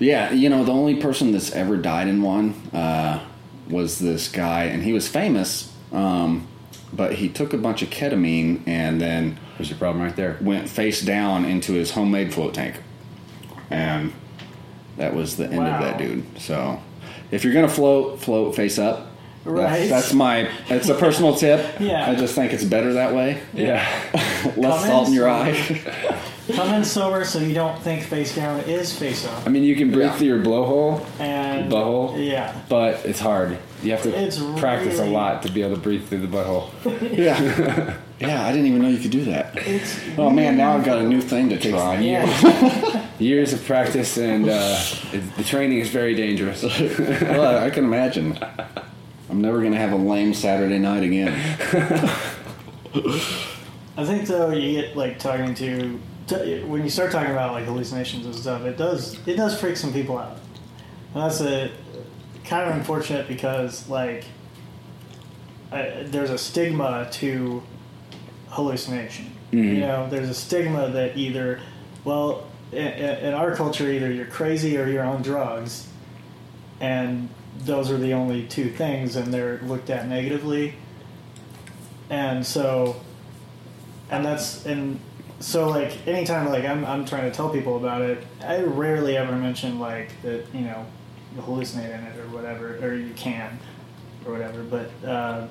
Yeah, you know, the only person that's ever died in one uh, was this guy, and he was famous, um, but he took a bunch of ketamine and then There's your problem right there. went face down into his homemade float tank. And that was the end of that dude. So, if you're going to float, float face up. Right. That's, that's my, it's a personal tip. Yeah. I just think it's better that way. Yeah. Less salt in your eye. Come in sober so you don't think face down is face up. I mean, you can breathe Yeah. through your blowhole, And Butthole? Yeah. but it's hard. You have to It's practice a lot to be able to breathe through the butthole. yeah. Yeah, I didn't even know you could do that. It's Oh man, now I've got a new thing to try. yeah. Years of practice and uh, it, the training is very dangerous. well, I can imagine. I'm never gonna have a lame Saturday night again. I think though you get like talking to, to when you start talking about like hallucinations and stuff, it does it does freak some people out. And that's a kind of unfortunate because like I, there's a stigma to hallucination. You mm-hmm. know, there's a stigma that either, well, in, in our culture, either you're crazy or you're on drugs, and those are the only two things, and they're looked at negatively. And so, and that's and so like anytime like I'm I'm trying to tell people about it, I rarely ever mention like that you know you hallucinate in it or whatever, or you can or whatever. But uh,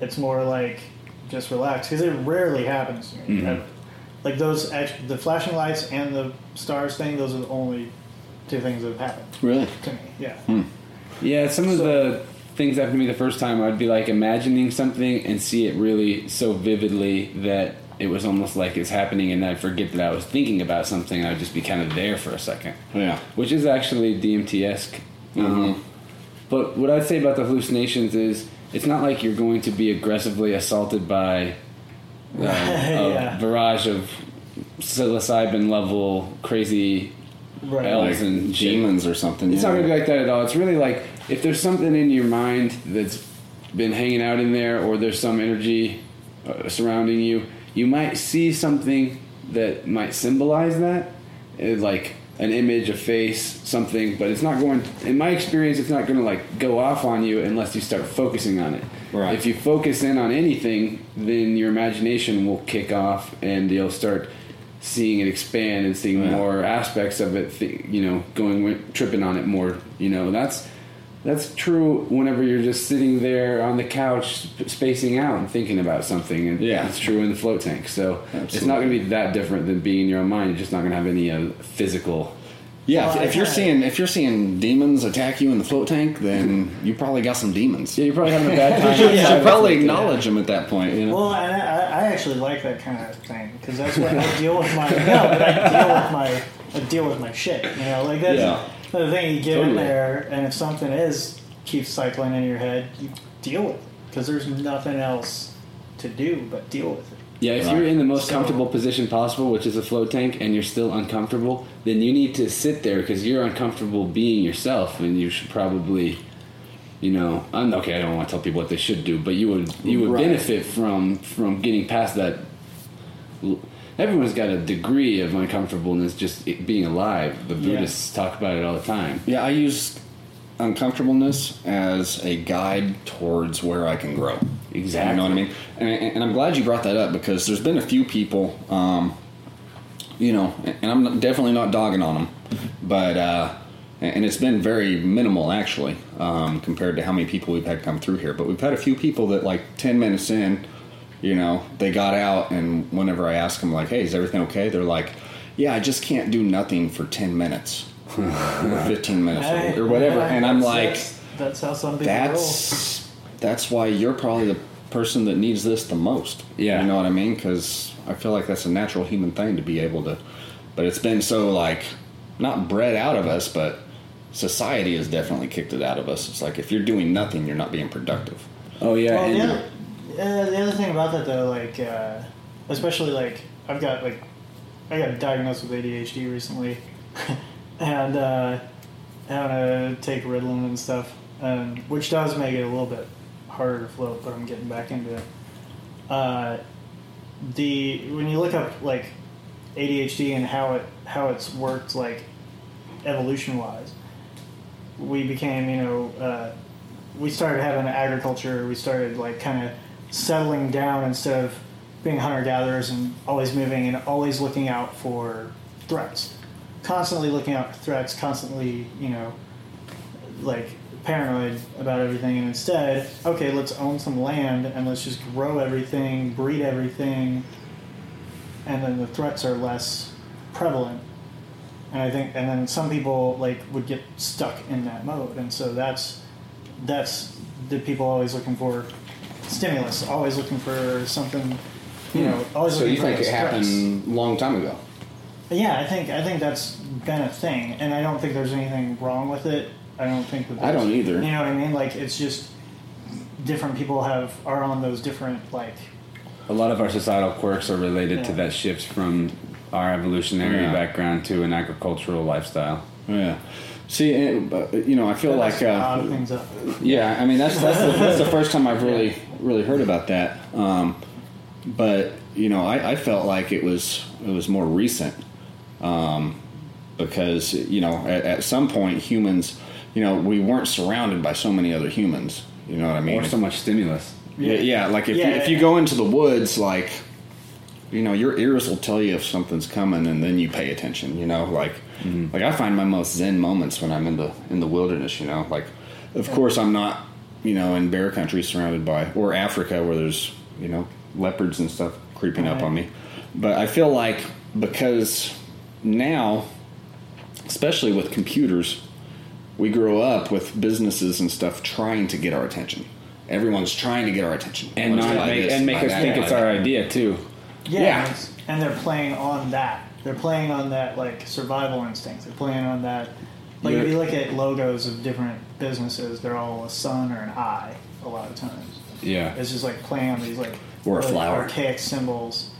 it's more like just relax because it rarely happens to me. ever. Like those, act- the flashing lights and the stars thing, those are the only two things that have happened Really? to me. Yeah. Yeah, some of So- the things happened to me the first time. I'd be like imagining something and see it really so vividly that it was almost like it's happening, and I'd forget that I was thinking about something. I'd just be kind of there for a second, Yeah. which is actually DMT esque. Um, But what I'd say about the hallucinations is it's not like you're going to be aggressively assaulted by uh, a Yeah. barrage of psilocybin level crazy Right. elves Like and shit. demons or something. It's yeah. not going to be like that at all. It's really like if there's something in your mind that's been hanging out in there, or there's some energy uh, surrounding you, you might see something that might symbolize that, uh, like an image, a face, something. But it's not going. In my experience, it's not going to like go off on you unless you start focusing on it. Right. If you focus in on anything, then your imagination will kick off, and you'll start seeing it expand and seeing Yeah. more aspects of it. Th- you know, going tripping on it more. You know, that's that's true whenever you're just sitting there on the couch, spacing out and thinking about something. And Yeah. it's true in the float tank. So it's not going to be that different than being in your own mind. You're just not going to have any uh, physical. Yeah, Well, if, if you're seeing if you're seeing demons attack you in the float tank, then you probably got some demons. Yeah, you're probably having a bad time. You outside should probably it. acknowledge them at that point. You know. Well, I, I actually like that kind of thing because that's what I deal with my no, but I deal with my I deal with my shit. You know, like that's Yeah. the thing. You get in there, and if something is keeps cycling in your head, you deal with it because there's nothing else to do but deal with it. Yeah, if Right. you're in the most So- comfortable position possible, which is a float tank, and you're still uncomfortable, then you need to sit there because you're uncomfortable being yourself, and you should probably, you know, I'm okay. I don't want to tell people what they should do, but you would you would Right. benefit from from getting past that. Everyone's got a degree of uncomfortableness just being alive. The Yeah. Buddhists talk about it all the time. Yeah, I use uncomfortableness as a guide towards where I can grow. Exactly. You know what I mean? And, and I'm glad you brought that up because there's been a few people, um, you know, and I'm definitely not dogging on them, but uh, and it's been very minimal actually um, compared to how many people we've had come through here. But we've had a few people that like 10 minutes in, you know, they got out, and whenever I ask them like, "Hey, is everything okay?" They're like, "Yeah, I just can't do nothing for 10 minutes." or 15 minutes Hey, or whatever yeah, and i'm like that's, that's how some people that's that's why you're probably the person that needs this the most. Yeah. you know what I mean? Because I feel like that's a natural human thing to be able to. But it's been so like not bred out of us, but society has definitely kicked it out of us. It's like if you're doing nothing, you're not being productive. Oh yeah, Well, and the other, uh, the other thing about that though, like uh, especially like I've got like I got diagnosed with ADHD recently, and uh, to take Ritalin and stuff, um, which does make it a little bit harder to float. But I'm getting back into it. Uh, the when you look up like ADHD and how it how it's worked like evolution wise, we became you know. Uh, we started having agriculture. We started like kind of settling down instead of being hunter gatherers and always moving and always looking out for threats. Constantly looking out for threats. Constantly, you know, like paranoid about everything. And instead, okay, let's own some land and let's just grow everything, breed everything, and then the threats are less prevalent. And I think, and then some people like would get stuck in that mode, and so that's that's the people always looking for stimulus, always looking for something, you know, always So looking you for think it those happened a long time ago? Yeah, I think I think that's been a thing, and I don't think there's anything wrong with it. I don't think that I there's- don't either. You know what I mean? Like it's just different people have are on those different like a lot of our societal quirks are related to Yeah. that shift from our evolutionary Yeah. background to an agricultural lifestyle. Yeah. See, and, you know, I feel like a uh, lot of things up. Yeah, I mean that's that's the, that's the first time I've really really heard about that. Um, but you know, I, I felt like it was it was more recent um, because you know at, at some point humans, you know, we weren't surrounded by so many other humans. You know what I mean? Or so much stimulus. Yeah, yeah. Like if Yeah, you, if you go into the woods, like you know, your ears will tell you if something's coming, and then you pay attention. You know, like like I find my most zen moments when I'm in the in the wilderness. You know, like of course I'm not you know in bear country surrounded by or Africa where there's you know leopards and stuff creeping up on me, but I feel like because now, especially with computers, we grow up with businesses and stuff trying to get our attention. Everyone's trying to get our attention And not make, this, and make us that, think buy it's that. our idea too. Yeah, Yeah. And, and they're playing on that. They're playing on that like survival instinct. They're playing on that Like if You're- look at logos of different businesses, they're all a sun or an eye a lot of times. Yeah. It's just like playing on these like Or a really flower. archaic symbols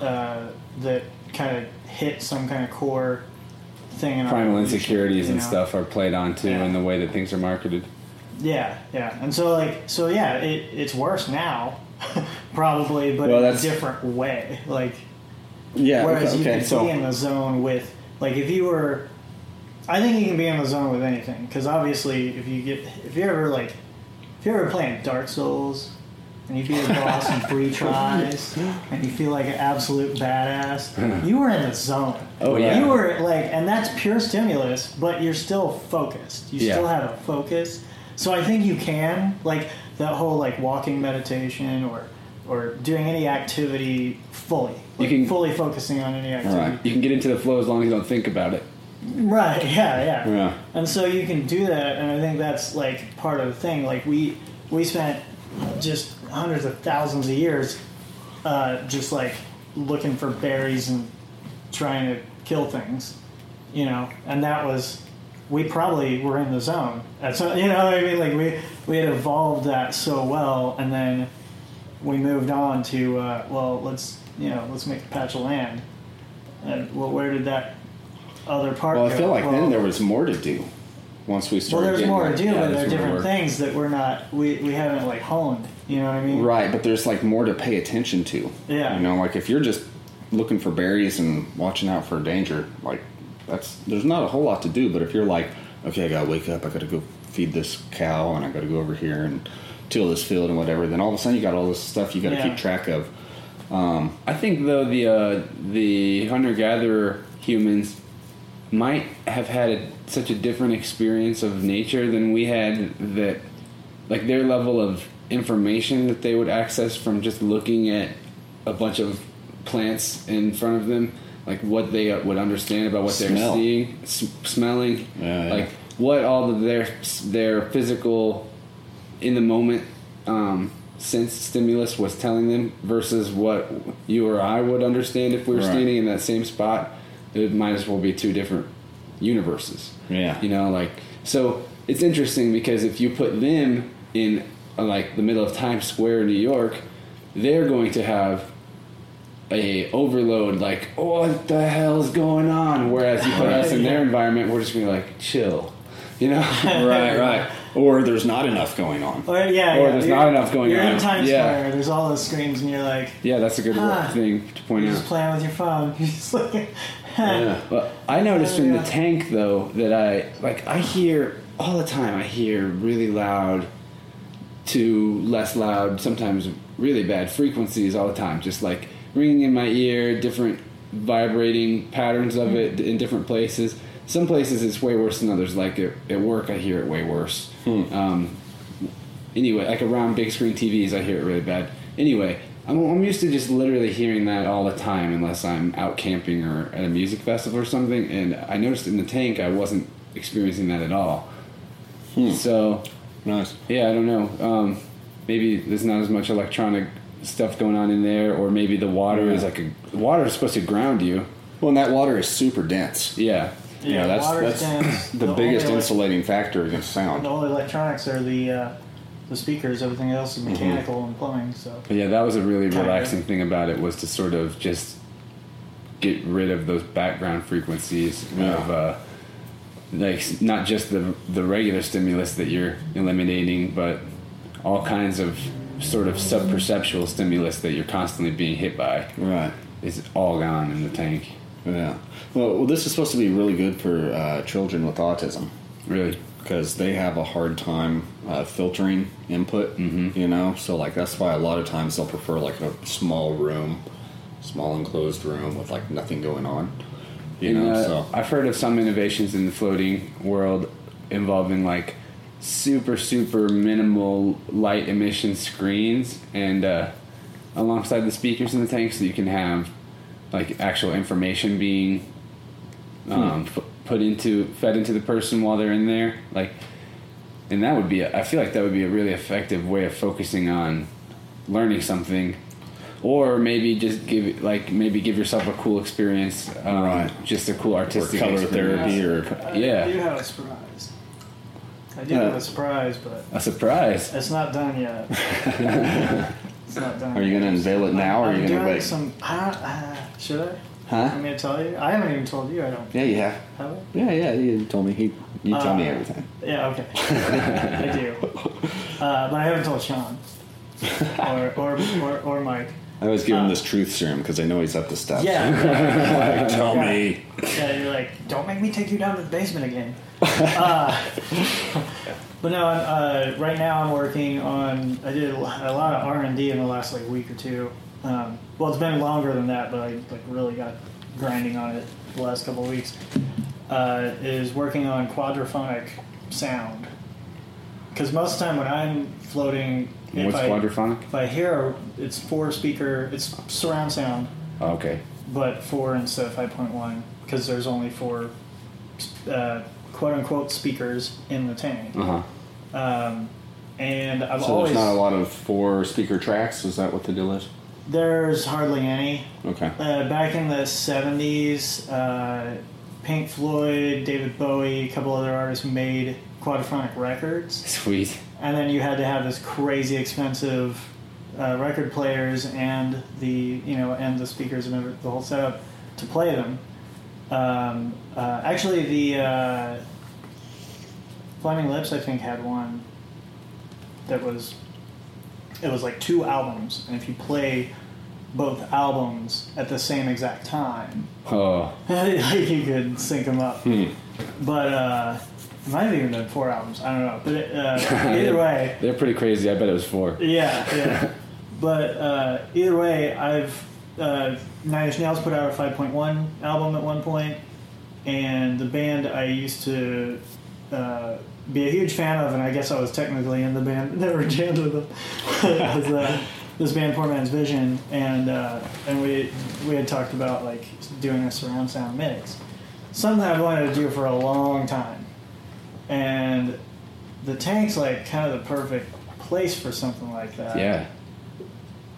uh, that kind of hit some kind of core thing. In Primal insecurities you and stuff are played on too Yeah. in the way that things are marketed. Yeah, yeah, and so like so yeah, it, it's worse now, probably, but Well, in a different way. Like Yeah. whereas okay. you can so be in the zone with like if you were, I think you can be in the zone with anything because obviously if you get if you're ever like if you're ever playing Dark Souls and you beat a boss in three tries and you feel like an absolute badass, you were in the zone. Oh, yeah. You were like, and that's pure stimulus, but you're still focused. You Yeah. still have a focus. So I think you can like that whole like walking meditation or or doing any activity fully. You can- fully focusing on any activity. Right. You can get into the flow as long as you don't think about it. Right. Yeah. Yeah. Yeah. And so you can do that, and I think that's like part of the thing. Like we we spent just hundreds of thousands of years uh, just like looking for berries and trying to kill things, you know, and that was we probably were in the zone. That's you know what I mean. Like we we had evolved that so well, and then we moved on to uh, well, let's you know let's make a patch of land. And well, where did that other part well. I feel like Well, then there was more to do once we started. well, there's more to do, yeah, but there are different work. things that we're not we, we haven't like honed. You know what I mean? Right, but there's like more to pay attention to. Yeah. You know, like if you're just looking for berries and watching out for danger, like that's there's not a whole lot to do. But if you're like, okay, I gotta wake up, I gotta go feed this cow, and I gotta go over here and till this field and whatever, then all of a sudden you got all this stuff you gotta Yeah. keep track of. I think though the uh, the hunter gatherer humans might have had a, such a different experience of nature than we had that like their level of information that they would access from just looking at a bunch of plants in front of them like what they would understand about what they're seeing s- smelling Yeah, yeah. like what all of their their physical in the moment um, sense stimulus was telling them versus what you or I would understand if we were Right. standing in that same spot. It might as well be two different universes. Yeah. You know, like so it's interesting because if you put them in uh, like the middle of Times Square in New York, they're going to have a overload like oh, what the hell's going on whereas you put us in their environment we're just gonna be like chill you know right, right. Or there's not enough going on. Or yeah, Or yeah, there's you're- not enough going you're on. in Times Yeah. Square. There's all those screens, and you're like, Yeah, that's a good Huh. thing to point you're out. just playing with your phone. You're just like, Yeah. But I noticed Oh, in yeah. the tank though that I like I hear all the time. I hear really loud to less loud, sometimes really bad frequencies all the time. Just like ringing in my ear, different vibrating patterns of it in different places. Some places it's way worse than others. Like at, at work, I hear it way worse. Um, anyway, like around big screen TVs, I hear it really bad. Anyway, I'm, I'm used to just literally hearing that all the time, unless I'm out camping or at a music festival or something. And I noticed in the tank, I wasn't experiencing that at all. So, Nice. yeah, I don't know. Um, maybe there's not as much electronic stuff going on in there, or maybe the water is like a water is supposed to ground you. Well, and that water is super dense. Yeah, You yeah, know, that's that's dense. the, biggest elec- insulating factor against sound. The only electronics are the uh, the speakers. Everything else is mechanical and plumbing. So But yeah, that was a really Kinda. relaxing thing about it was to sort of just get rid of those background frequencies Yeah. of uh, like not just the the regular stimulus that you're eliminating, but all kinds of sort of sub-perceptual stimulus that you're constantly being hit by. Right. Is all gone in the tank. Yeah. Well, well, this is supposed to be really good for uh, children with autism Really. Because they have a hard time uh, filtering input. Mm-hmm. You know, so like that's why a lot of times they'll prefer like a small room, small enclosed room with like nothing going on. You And, know, uh, so I've heard of some innovations in the floating world involving like super super minimal light emission screens and uh, alongside the speakers in the tank, so you can have like actual information being um, pu- put into fed into the person while they're in there, like. And that would be, a, I feel like that would be a really effective way of focusing on learning something or maybe just give like maybe give yourself a cool experience, um, Right. Just a cool artistic or artistic color experience. therapy, or I Yeah. do have a surprise. I do Yeah. have a surprise, but a surprise. it's not done yet. it's not done. are you going to unveil it now, or are you going to wait? some. I don't, uh, should I? Huh? I'm gonna tell you. I haven't even told you. I don't. Yeah, you have. Have I? Yeah, yeah. You told me. He, you tell me Uh, everything. Yeah. Okay. I do. Uh, but I haven't told Sean or or or, or Mike. I always give him uh, this truth serum because I know he's up to stuff. Yeah. Like, tell Yeah. me. Yeah, you're like, don't make me take you down to the basement again. uh, but no, uh, right now I'm working on. I did a lot of R and D in the last like week or two. Um, well, it's been longer than that, but I like really got grinding on it the last couple of weeks. Uh, is working on quadraphonic sound because most of the time when I'm floating, if What's I, quadraphonic? if I hear it's four speaker, it's surround sound Oh, okay. but four instead of five point one because there's only four uh, quote unquote speakers in the tank. Uh huh. Um, and I've So always there's not a lot of four speaker tracks. Is that what the deal is? There's hardly any. Okay. Uh, back in the seventies, uh, Pink Floyd, David Bowie, a couple other artists made quadraphonic records, Sweet. and then you had to have this crazy expensive uh, record players and the you know and the speakers and the whole setup to play them. Um, uh, actually, the uh, Flaming Lips I think had one that was it was like two albums, and if you play both albums at the same exact time, Oh, like you could sync them up. Hmm. But uh, it might have even been four albums. I don't know. But it, uh, either way, they're pretty crazy. I bet it was four. yeah, yeah. but uh, either way, I've uh, Nine Inch Nails put out a 5.1 album at one point, and the band I used to uh, be a huge fan of, and I guess I was technically in the band, never jammed with them, was uh, this band Poor Man's Vision, and uh, and we we had talked about like doing a surround sound mix, something I've wanted to do for a long time, and the tank's like kind of the perfect place for something like that Yeah.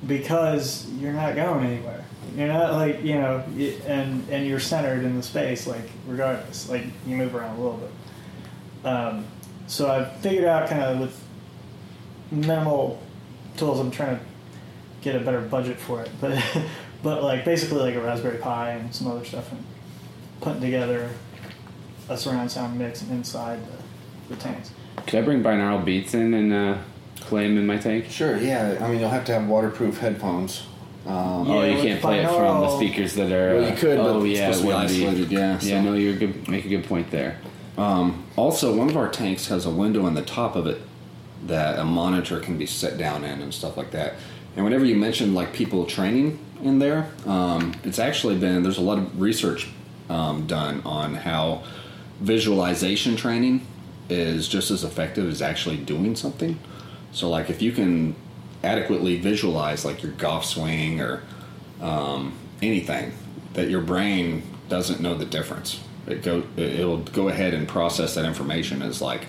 because you're not going anywhere. You're not like you know, and and you're centered in the space. Like regardless, like you move around a little bit. Um, so I've figured out kind of with minimal tools. I'm trying to get a better budget for it, but but like basically like a Raspberry Pi and some other stuff, and putting together a surround sound mix inside the, the tanks. Could I bring binaural beats in and uh, play them in my tank? Sure. Yeah. I mean, you'll have to have waterproof headphones. Um, oh, you can't play it from the speakers that are. Well, you uh, could, but oh it's yeah, supposed to it be wouldn't isolated, yeah, so- Yeah, no, you're good. Make a good point there. Um, also, one of our tanks has a window on the top of it that a monitor can be set down in and stuff like that. And whenever you mention like people training in there, um, it's actually been there's a lot of research um, done on how visualization training is just as effective as actually doing something. So, like if you can adequately visualize like your golf swing or um, anything, that your brain doesn't know the difference. It go it'll go ahead and process that information as like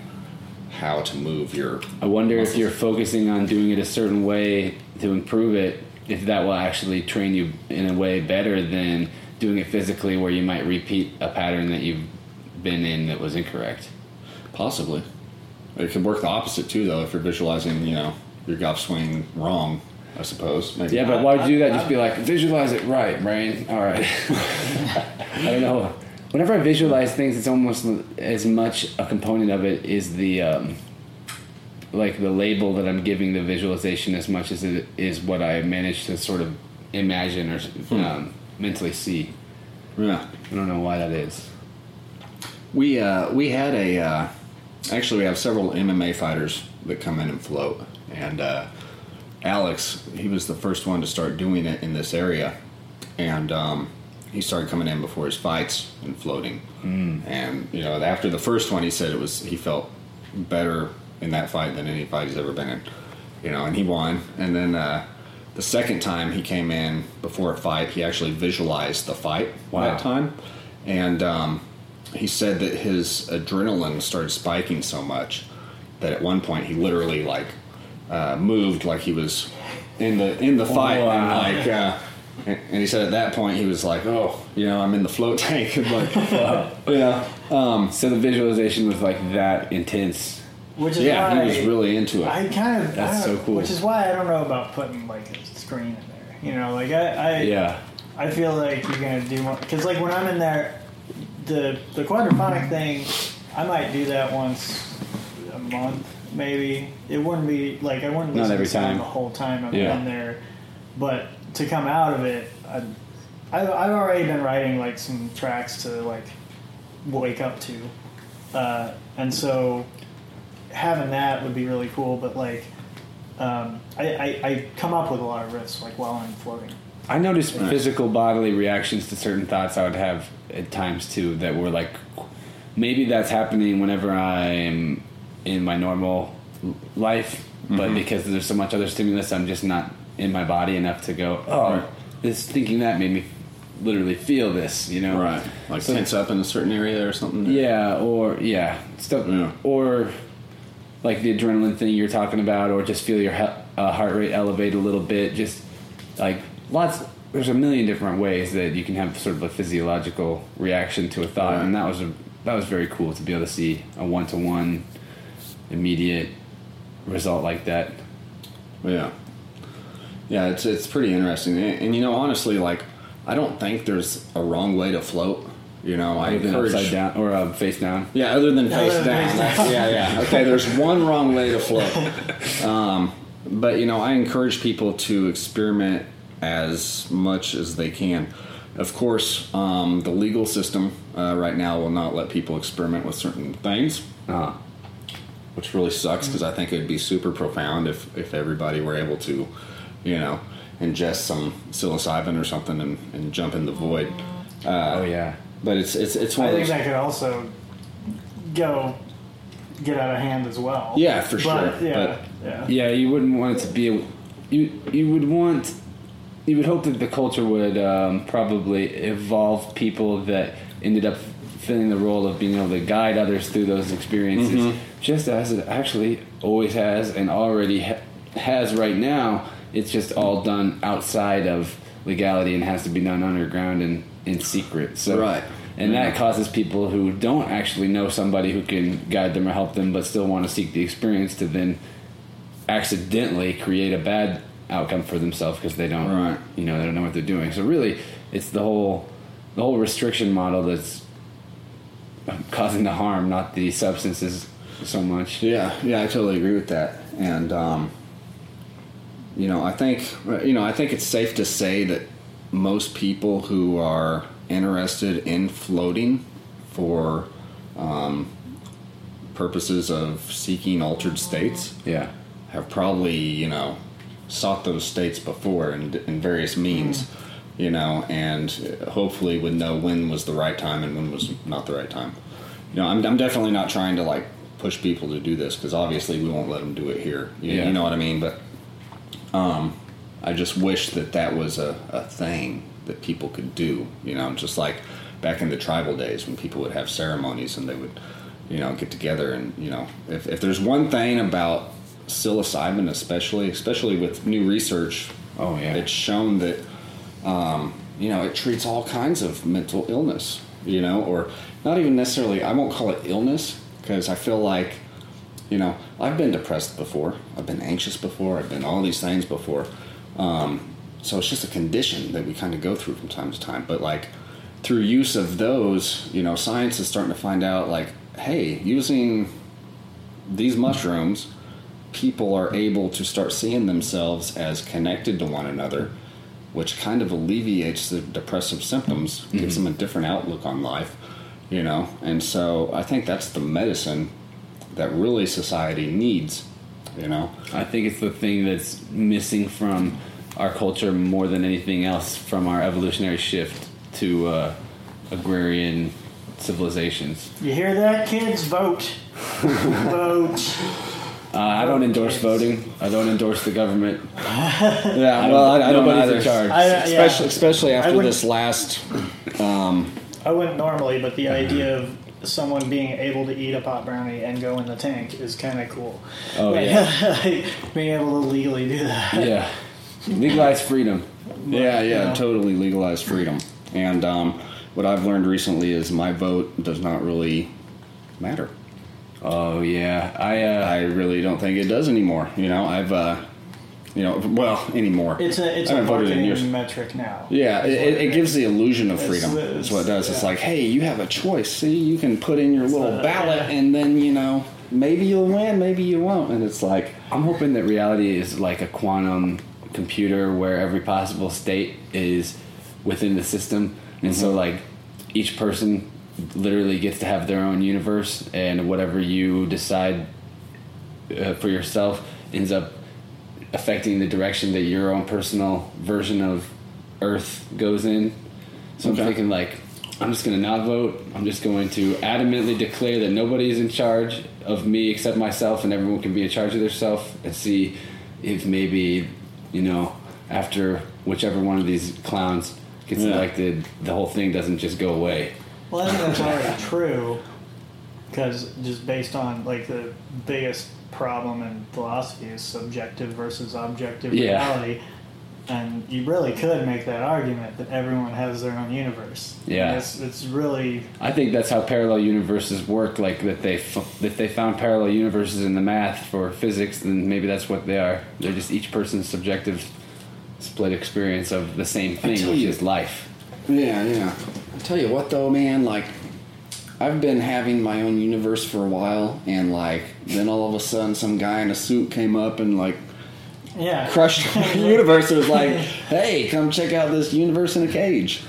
how to move your. I wonder if you're focusing on doing it a certain way to improve it, if that will actually train you in a way better than doing it physically, where you might repeat a pattern that you've been in that was incorrect. Possibly. It could work the opposite too, though. If you're visualizing, you know, your golf swing wrong, I suppose. Maybe. Yeah, but why'd you do that? Just be like, visualize it right, brain. All right. I don't know. Whenever I visualize things, it's almost as much a component of it is the um, like the label that I'm giving the visualization as much as it is what I manage to sort of imagine or um, mentally see. yeah. I don't know why that is. We uh, we had a uh, actually we have several MMA fighters that come in and float, and uh, Alex he was the first one to start doing it in this area, and um, he started coming in before his fights and floating, mm. and you know after the first one he said it was he felt better in that fight than any fight he's ever been in, you know, and he won, and then. Uh, the second time he came in before a fight, he actually visualized the fight Wow. that time, and um, he said that his adrenaline started spiking so much that at one point he literally like uh, moved like he was in the in the fight, Wow. and like, uh, and and he said at that point he was like, "Oh, you know, I'm in the float tank." and like, you know, um, So the visualization was like that intense. Which is yeah, why he was really into it. I kind of That's so cool. Which is why I don't know about putting like a screen in there. You know, like I, I Yeah. I feel like you're gonna do more because like when I'm in there, the the quadraphonic thing, I might do that once a month maybe. It wouldn't be like I wouldn't Not listen every to time. the whole time I'm Yeah. in there, but to come out of it, I, I've I've already been writing like some tracks to like wake up to, uh, and so having that would be really cool. But like. Um, I, I, I come up with a lot of riffs like while I'm floating. I noticed physical bodily reactions to certain thoughts I would have at times too that were like maybe that's happening whenever I'm in my normal life, but because there's so much other stimulus, I'm just not in my body enough to go, oh, Right. this thinking that made me literally feel this, you know? right, like So- tense up in a certain area or something. Yeah, or yeah, stuff, Yeah. or like the adrenaline thing you're talking about, or just feel your he- uh, heart rate elevate a little bit. Just like lots, there's a million different ways that you can have sort of a physiological reaction to a thought, Right. and that was a that was very cool to be able to see a one to one immediate result like that. Yeah. Yeah, it's it's pretty interesting, and, and you know, honestly, like I don't think there's a wrong way to float. You know, I Other than encourage. upside down or uh, face down. Yeah, other than face Other than down. face That's- yeah, yeah. Okay, there's one wrong way to float. Um, but you know, I encourage people to experiment as much as they can. Of course, um, the legal system uh, right now will not let people experiment with certain things, Uh, which really sucks because I think it would be super profound if if everybody were able to, you know, ingest some psilocybin or something and, and jump in the void. oh yeah. But it's it's it's one I of think those. that could also go get out of hand as well. Yeah, for But, sure, Yeah, but- yeah. Yeah, you wouldn't want it to be. You you would want. You would hope that the culture would um, probably evolve people that ended up filling the role of being able to guide others through those experiences, just as it actually always has and already ha- has right now. It's just all done outside of legality and has to be done underground and in secret. So Right. and that causes people who don't actually know somebody who can guide them or help them, but still want to seek the experience to then accidentally create a bad outcome for themselves because they don't, Right. you know, they don't know what they're doing. So really, it's the whole the whole restriction model that's causing the harm, not the substances so much. Yeah, yeah, I totally agree with that. And um, you know, I think you know, I think it's safe to say that most people who are interested in floating for um, purposes of seeking altered states Yeah, have probably you know sought those states before in, in various means. You know, and hopefully would know when was the right time and when was not the right time. You know, I'm, I'm definitely not trying to like push people to do this because obviously we won't let them do it here. You, Yeah. you know what I mean? But um, I just wish that that was a, a thing that people could do. You know, just like back in the tribal days when people would have ceremonies and they would, you know, get together and you know, if, if there's one thing about psilocybin, especially especially with new research, Oh, yeah. it's shown that um, you know it treats all kinds of mental illness. You know, or not even necessarily. I won't call it illness because I feel like you know, I've been depressed before. I've been anxious before. I've been all these things before. Um, so it's just a condition that we kind of go through from time to time. But like through use of those, you know, science is starting to find out like, hey, using these mushrooms, people are able to start seeing themselves as connected to one another, which kind of alleviates the depressive symptoms, gives them a different outlook on life, you know. And so I think that's the medicine that really society needs, you know. I think it's the thing that's missing from our culture more than anything else from our evolutionary shift to uh, agrarian civilizations. You hear that, kids? Vote. Vote. Uh, I don't endorse voting. I don't endorse the government. Yeah, well, I- I don't Nobody's in charge. I- yeah. especially especially after wouldn't- this last. I wouldn't normally, but the idea of someone being able to eat a pot brownie and go in the tank is kind of cool. Oh Like, yeah, being able to legally do that. yeah. Legalize freedom. Yeah, yeah, know. totally legalized freedom. And um, what I've learned recently is my vote does not really matter. Oh yeah, I uh, I really don't think it does anymore. You know, I've, uh, you know, well, anymore. It's a it's I a haven't voted in marketing metric now. Yeah, it, it, it gives the illusion of freedom. it's- That's what it does. It's like, hey, you have a choice. See, you can put in your little uh, ballot, yeah. and then you know maybe you'll win, maybe you won't. And it's like, I'm hoping that reality is like a quantum computer where every possible state is within the system, and so like each person literally gets to have their own universe, and whatever you decide uh, for yourself ends up affecting the direction that your own personal version of Earth goes in. So Okay. I'm thinking like. I'm just going to not vote. I'm just going to adamantly declare that nobody is in charge of me except myself, and everyone can be in charge of themselves, and see if maybe, you know, after whichever one of these clowns gets Yeah. elected, the whole thing doesn't just go away. Well, I think that's already true because just based on like the biggest problem in philosophy is subjective versus objective Yeah. reality. And you really could make that argument that everyone has their own universe. Yeah. It's, it's really I think that's how parallel universes work. Like that they f- if they found parallel universes in the math for physics, then maybe that's what they are. They're just each person's subjective split experience of the same thing, which you- is life. yeah, yeah. I tell you what, though, man, like. I've been having my own universe for a while, and like, then all of a sudden, some guy in a suit came up and like yeah crushed the universe. It was like, hey, come check out this universe in a cage.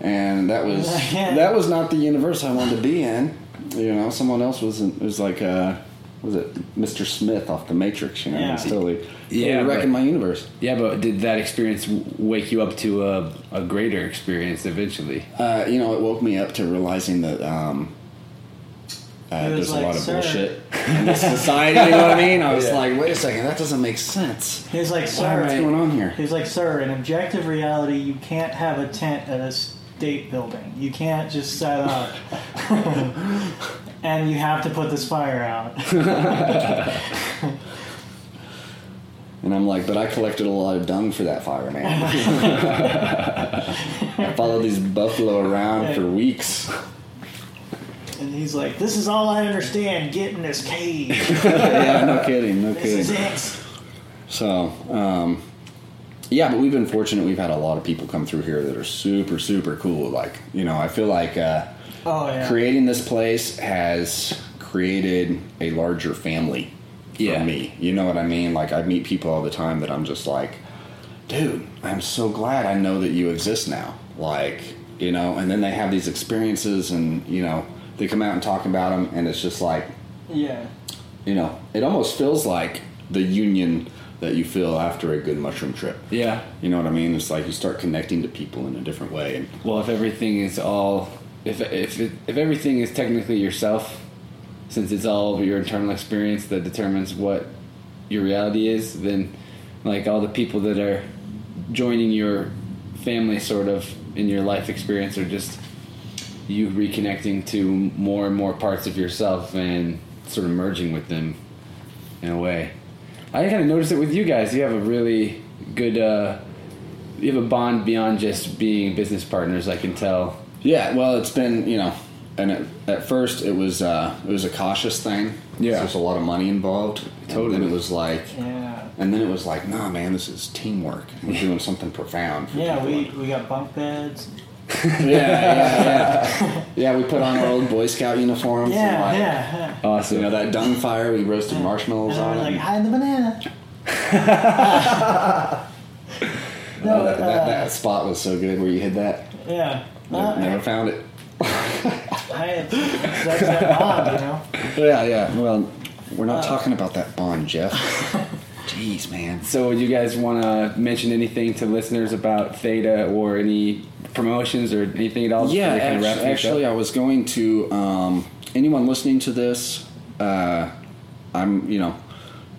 And that was Yeah. that was not the universe I wanted to be in. You know, someone else was in, it was like uh was it Mr. Smith off the Matrix, you know, Yeah. it's totally Yeah, totally wrecking but- my universe. Yeah, but did that experience wake you up to a, a greater experience eventually? Uh, you know, it woke me up to realizing that um uh, there's like, a lot of bullshit in this society. You know what I mean? I was Yeah. like, wait a second, that doesn't make sense. He's like, sir, what's going on here? He's like, sir, in objective reality, you can't have a tent at a state building. You can't just set up. and you have to put this fire out. And I'm like, but I collected a lot of dung for that fire, man. I followed these buffalo around for weeks. And he's like, this is all I understand. Get in this cage. yeah, no kidding, no This is kidding. it. So, um, yeah, but we've been fortunate. We've had a lot of people come through here that are super, super cool. Like, you know, I feel like uh, Oh, yeah. creating this place has created a larger family for Yeah. me. You know what I mean? Like, I meet people all the time that I'm just like, dude, I'm so glad I know that you exist now. Like, you know, and then they have these experiences and, you know, they come out and talk about them, and it's just like, Yeah. you know, it almost feels like the union that you feel after a good mushroom trip. Yeah. You know what I mean? It's like you start connecting to people in a different way. And Well, if everything is all, if if it, if everything is technically yourself, since it's all your internal experience that determines what your reality is, then like all the people that are joining your family, sort of in your life experience, are just you reconnecting to more and more parts of yourself and sort of merging with them in a way. I kind of noticed it with you guys. You have a really good. Uh, you have a bond beyond just being business partners. I can tell. yeah, well, it's been you know, and it, at first it was uh, it was a cautious thing. Yeah. there's a lot of money involved. Totally. and then it was like, Yeah. and then it was like, nah, man, this is teamwork. We're doing something profound. Yeah, we, we got bunk beds. yeah, yeah, yeah. yeah, we put on our old Boy Scout uniforms. Yeah, like, yeah, yeah. Awesome. You know that dung fire? We roasted marshmallows And on it. like, hide the banana. Oh, that, that, that spot was so good where you hid that. Yeah. Never, Uh, never found it. I, that's that bond, you know? Yeah, yeah. Well, we're not Uh, talking about that bond, Jeff. Jeez, man. So, you guys want to mention anything to listeners about Theta or any promotions or anything at all? Yeah, before we kinda actually, things actually up? I was going to. Um, anyone listening to this, uh, I'm. You know,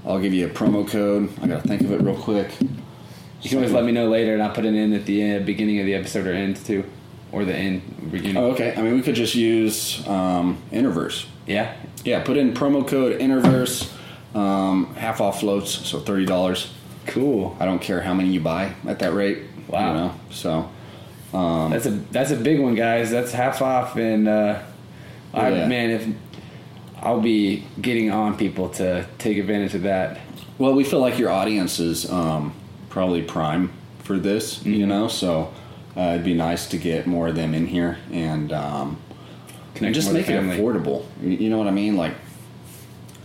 I'll give you a promo code. I gotta think of it real quick. you can always let me know later, and I'll put it in at the end, beginning of the episode or end too, or the end beginning. Oh, okay. I mean, we could just use um, Interverse. Yeah. Yeah, put in promo code Interverse, um, half off floats, so thirty dollars. Cool. I don't care how many you buy at that rate. Wow. You know, so um, That's a that's a big one, guys. That's half off, and uh, I, man, if I'll be getting on people to take advantage of that. well, we feel like your audience is um, probably prime for this. You Mm-hmm. know, so uh, it'd be nice to get more of them in here and um, just make it affordable. You you know what I mean? Like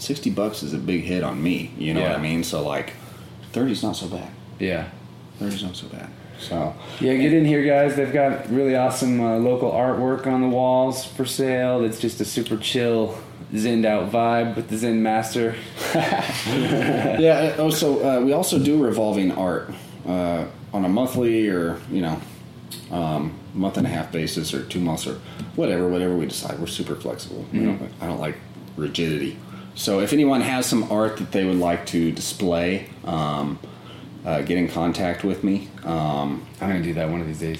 sixty bucks is a big hit on me. You know what I mean? So like thirty's not so bad. Yeah. Thirty's not so bad. So Yeah, get in here, guys. They've got really awesome uh, local artwork on the walls for sale. It's just a super chill, zenned out vibe with the Zen Master. yeah. Oh, so uh, we also do revolving art uh, on a monthly or you know um, month and a half basis or two months or whatever, whatever we decide. We're super flexible. You know, I don't like rigidity. So if anyone has some art that they would like to display, um, uh, get in contact with me. Um, I'm gonna do that one of these days.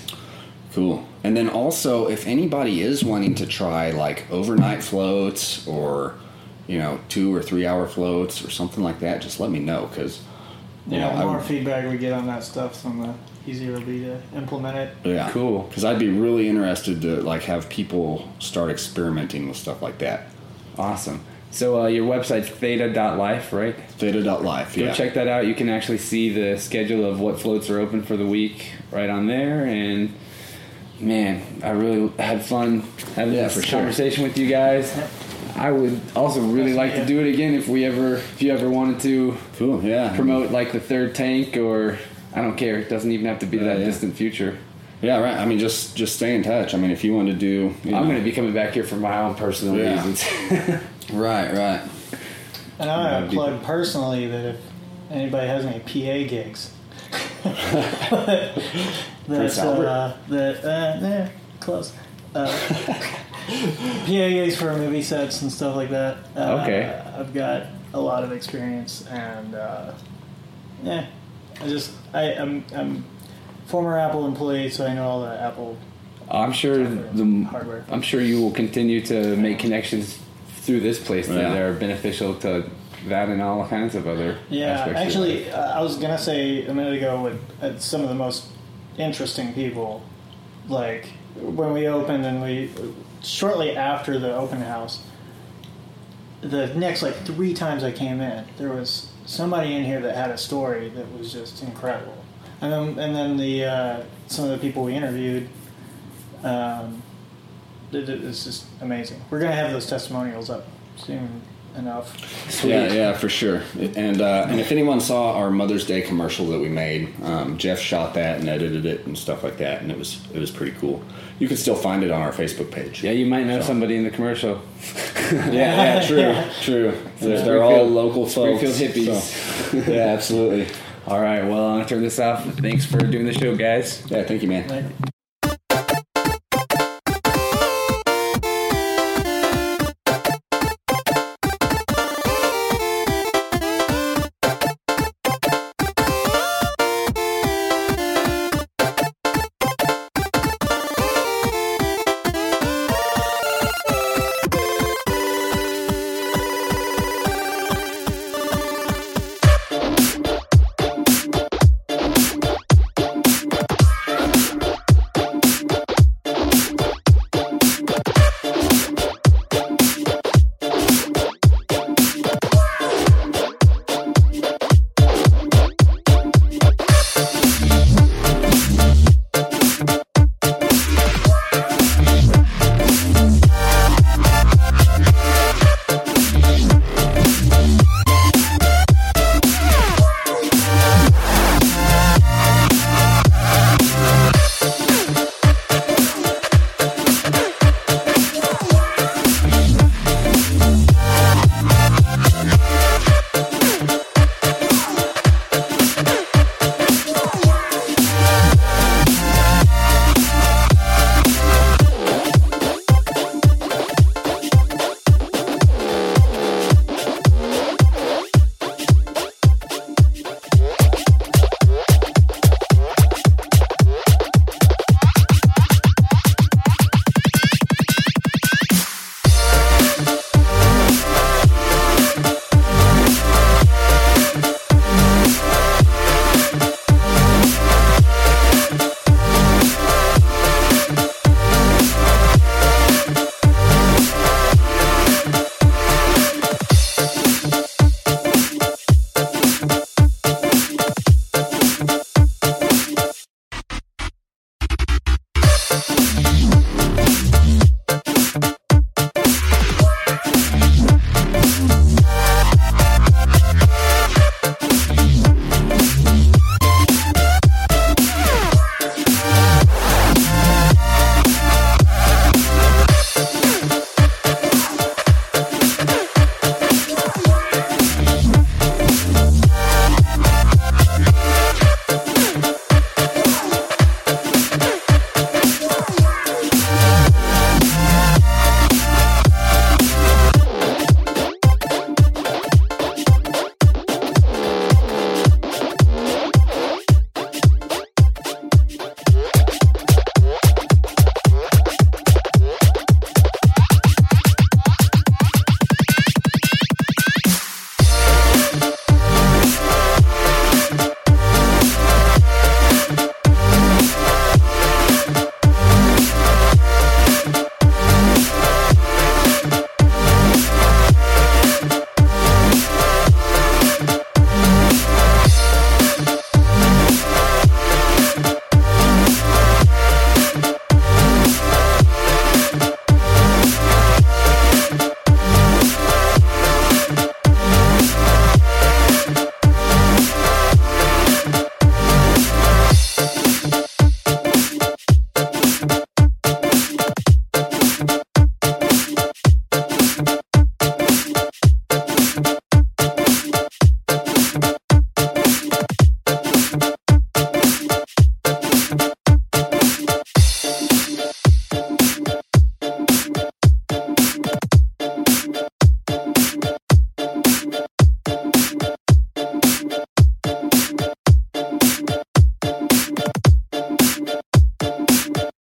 Cool. And then also, if anybody is wanting to try like overnight floats or, you know, two or three hour floats or something like that, just let me know because, you Yeah, know, the I more would- feedback we get on that stuff, then the easier it'll be to implement it. yeah, Cool. Because I'd be really interested to like have people start experimenting with stuff like that. Awesome. So uh, your website's theta.life, right? Theta.life. Go Yeah. Go check that out. You can actually see the schedule of what floats are open for the week right on there. And man, I really had fun having Yeah, this for sure. conversation with you guys. I would also really Nice like to to do it again if we ever, if you ever wanted to Cool. Yeah. promote like the third tank or I don't care. It doesn't even have to be Yeah, that yeah. distant future. Yeah. Right. I mean, just just stay in touch. I mean, if you want to do, I'm going to be coming back here for my own personal Yeah. reasons. Right. Right. And I That'd want be- plug personally that if anybody has any PA gigs, Prince that uh, that uh, eh, close. Uh, PA gigs for movie sets and stuff like that. Uh, Okay. I've got a lot of experience and uh, yeah, I just I, I'm I'm former Apple employee, so I know all the Apple I'm sure the hardware. I'm sure you will continue to make connections through this place that are beneficial to that and all kinds of other Yeah, aspects. of actually, life. uh, I was gonna say a minute ago with uh, some of the most interesting people, like when we opened and we shortly after the open house. The next like three times I came in, there was somebody in here that had a story that was just incredible, and then and then the uh, some of the people we interviewed. Um, it, it's just amazing. We're gonna have those testimonials up soon enough. Yeah, yeah, for sure. And uh, and if anyone saw our Mother's Day commercial that we made, um, Jeff shot that and edited it and stuff like that, and it was it was pretty cool. You can still find it on our Facebook page. yeah, you might know So- somebody in the commercial. yeah, yeah, true, true. They're, they're all local folks. Springfield hippies. so- yeah, absolutely. All right, well, I'm gonna turn this off. Thanks for doing the show, guys. Yeah, thank you, man. Like,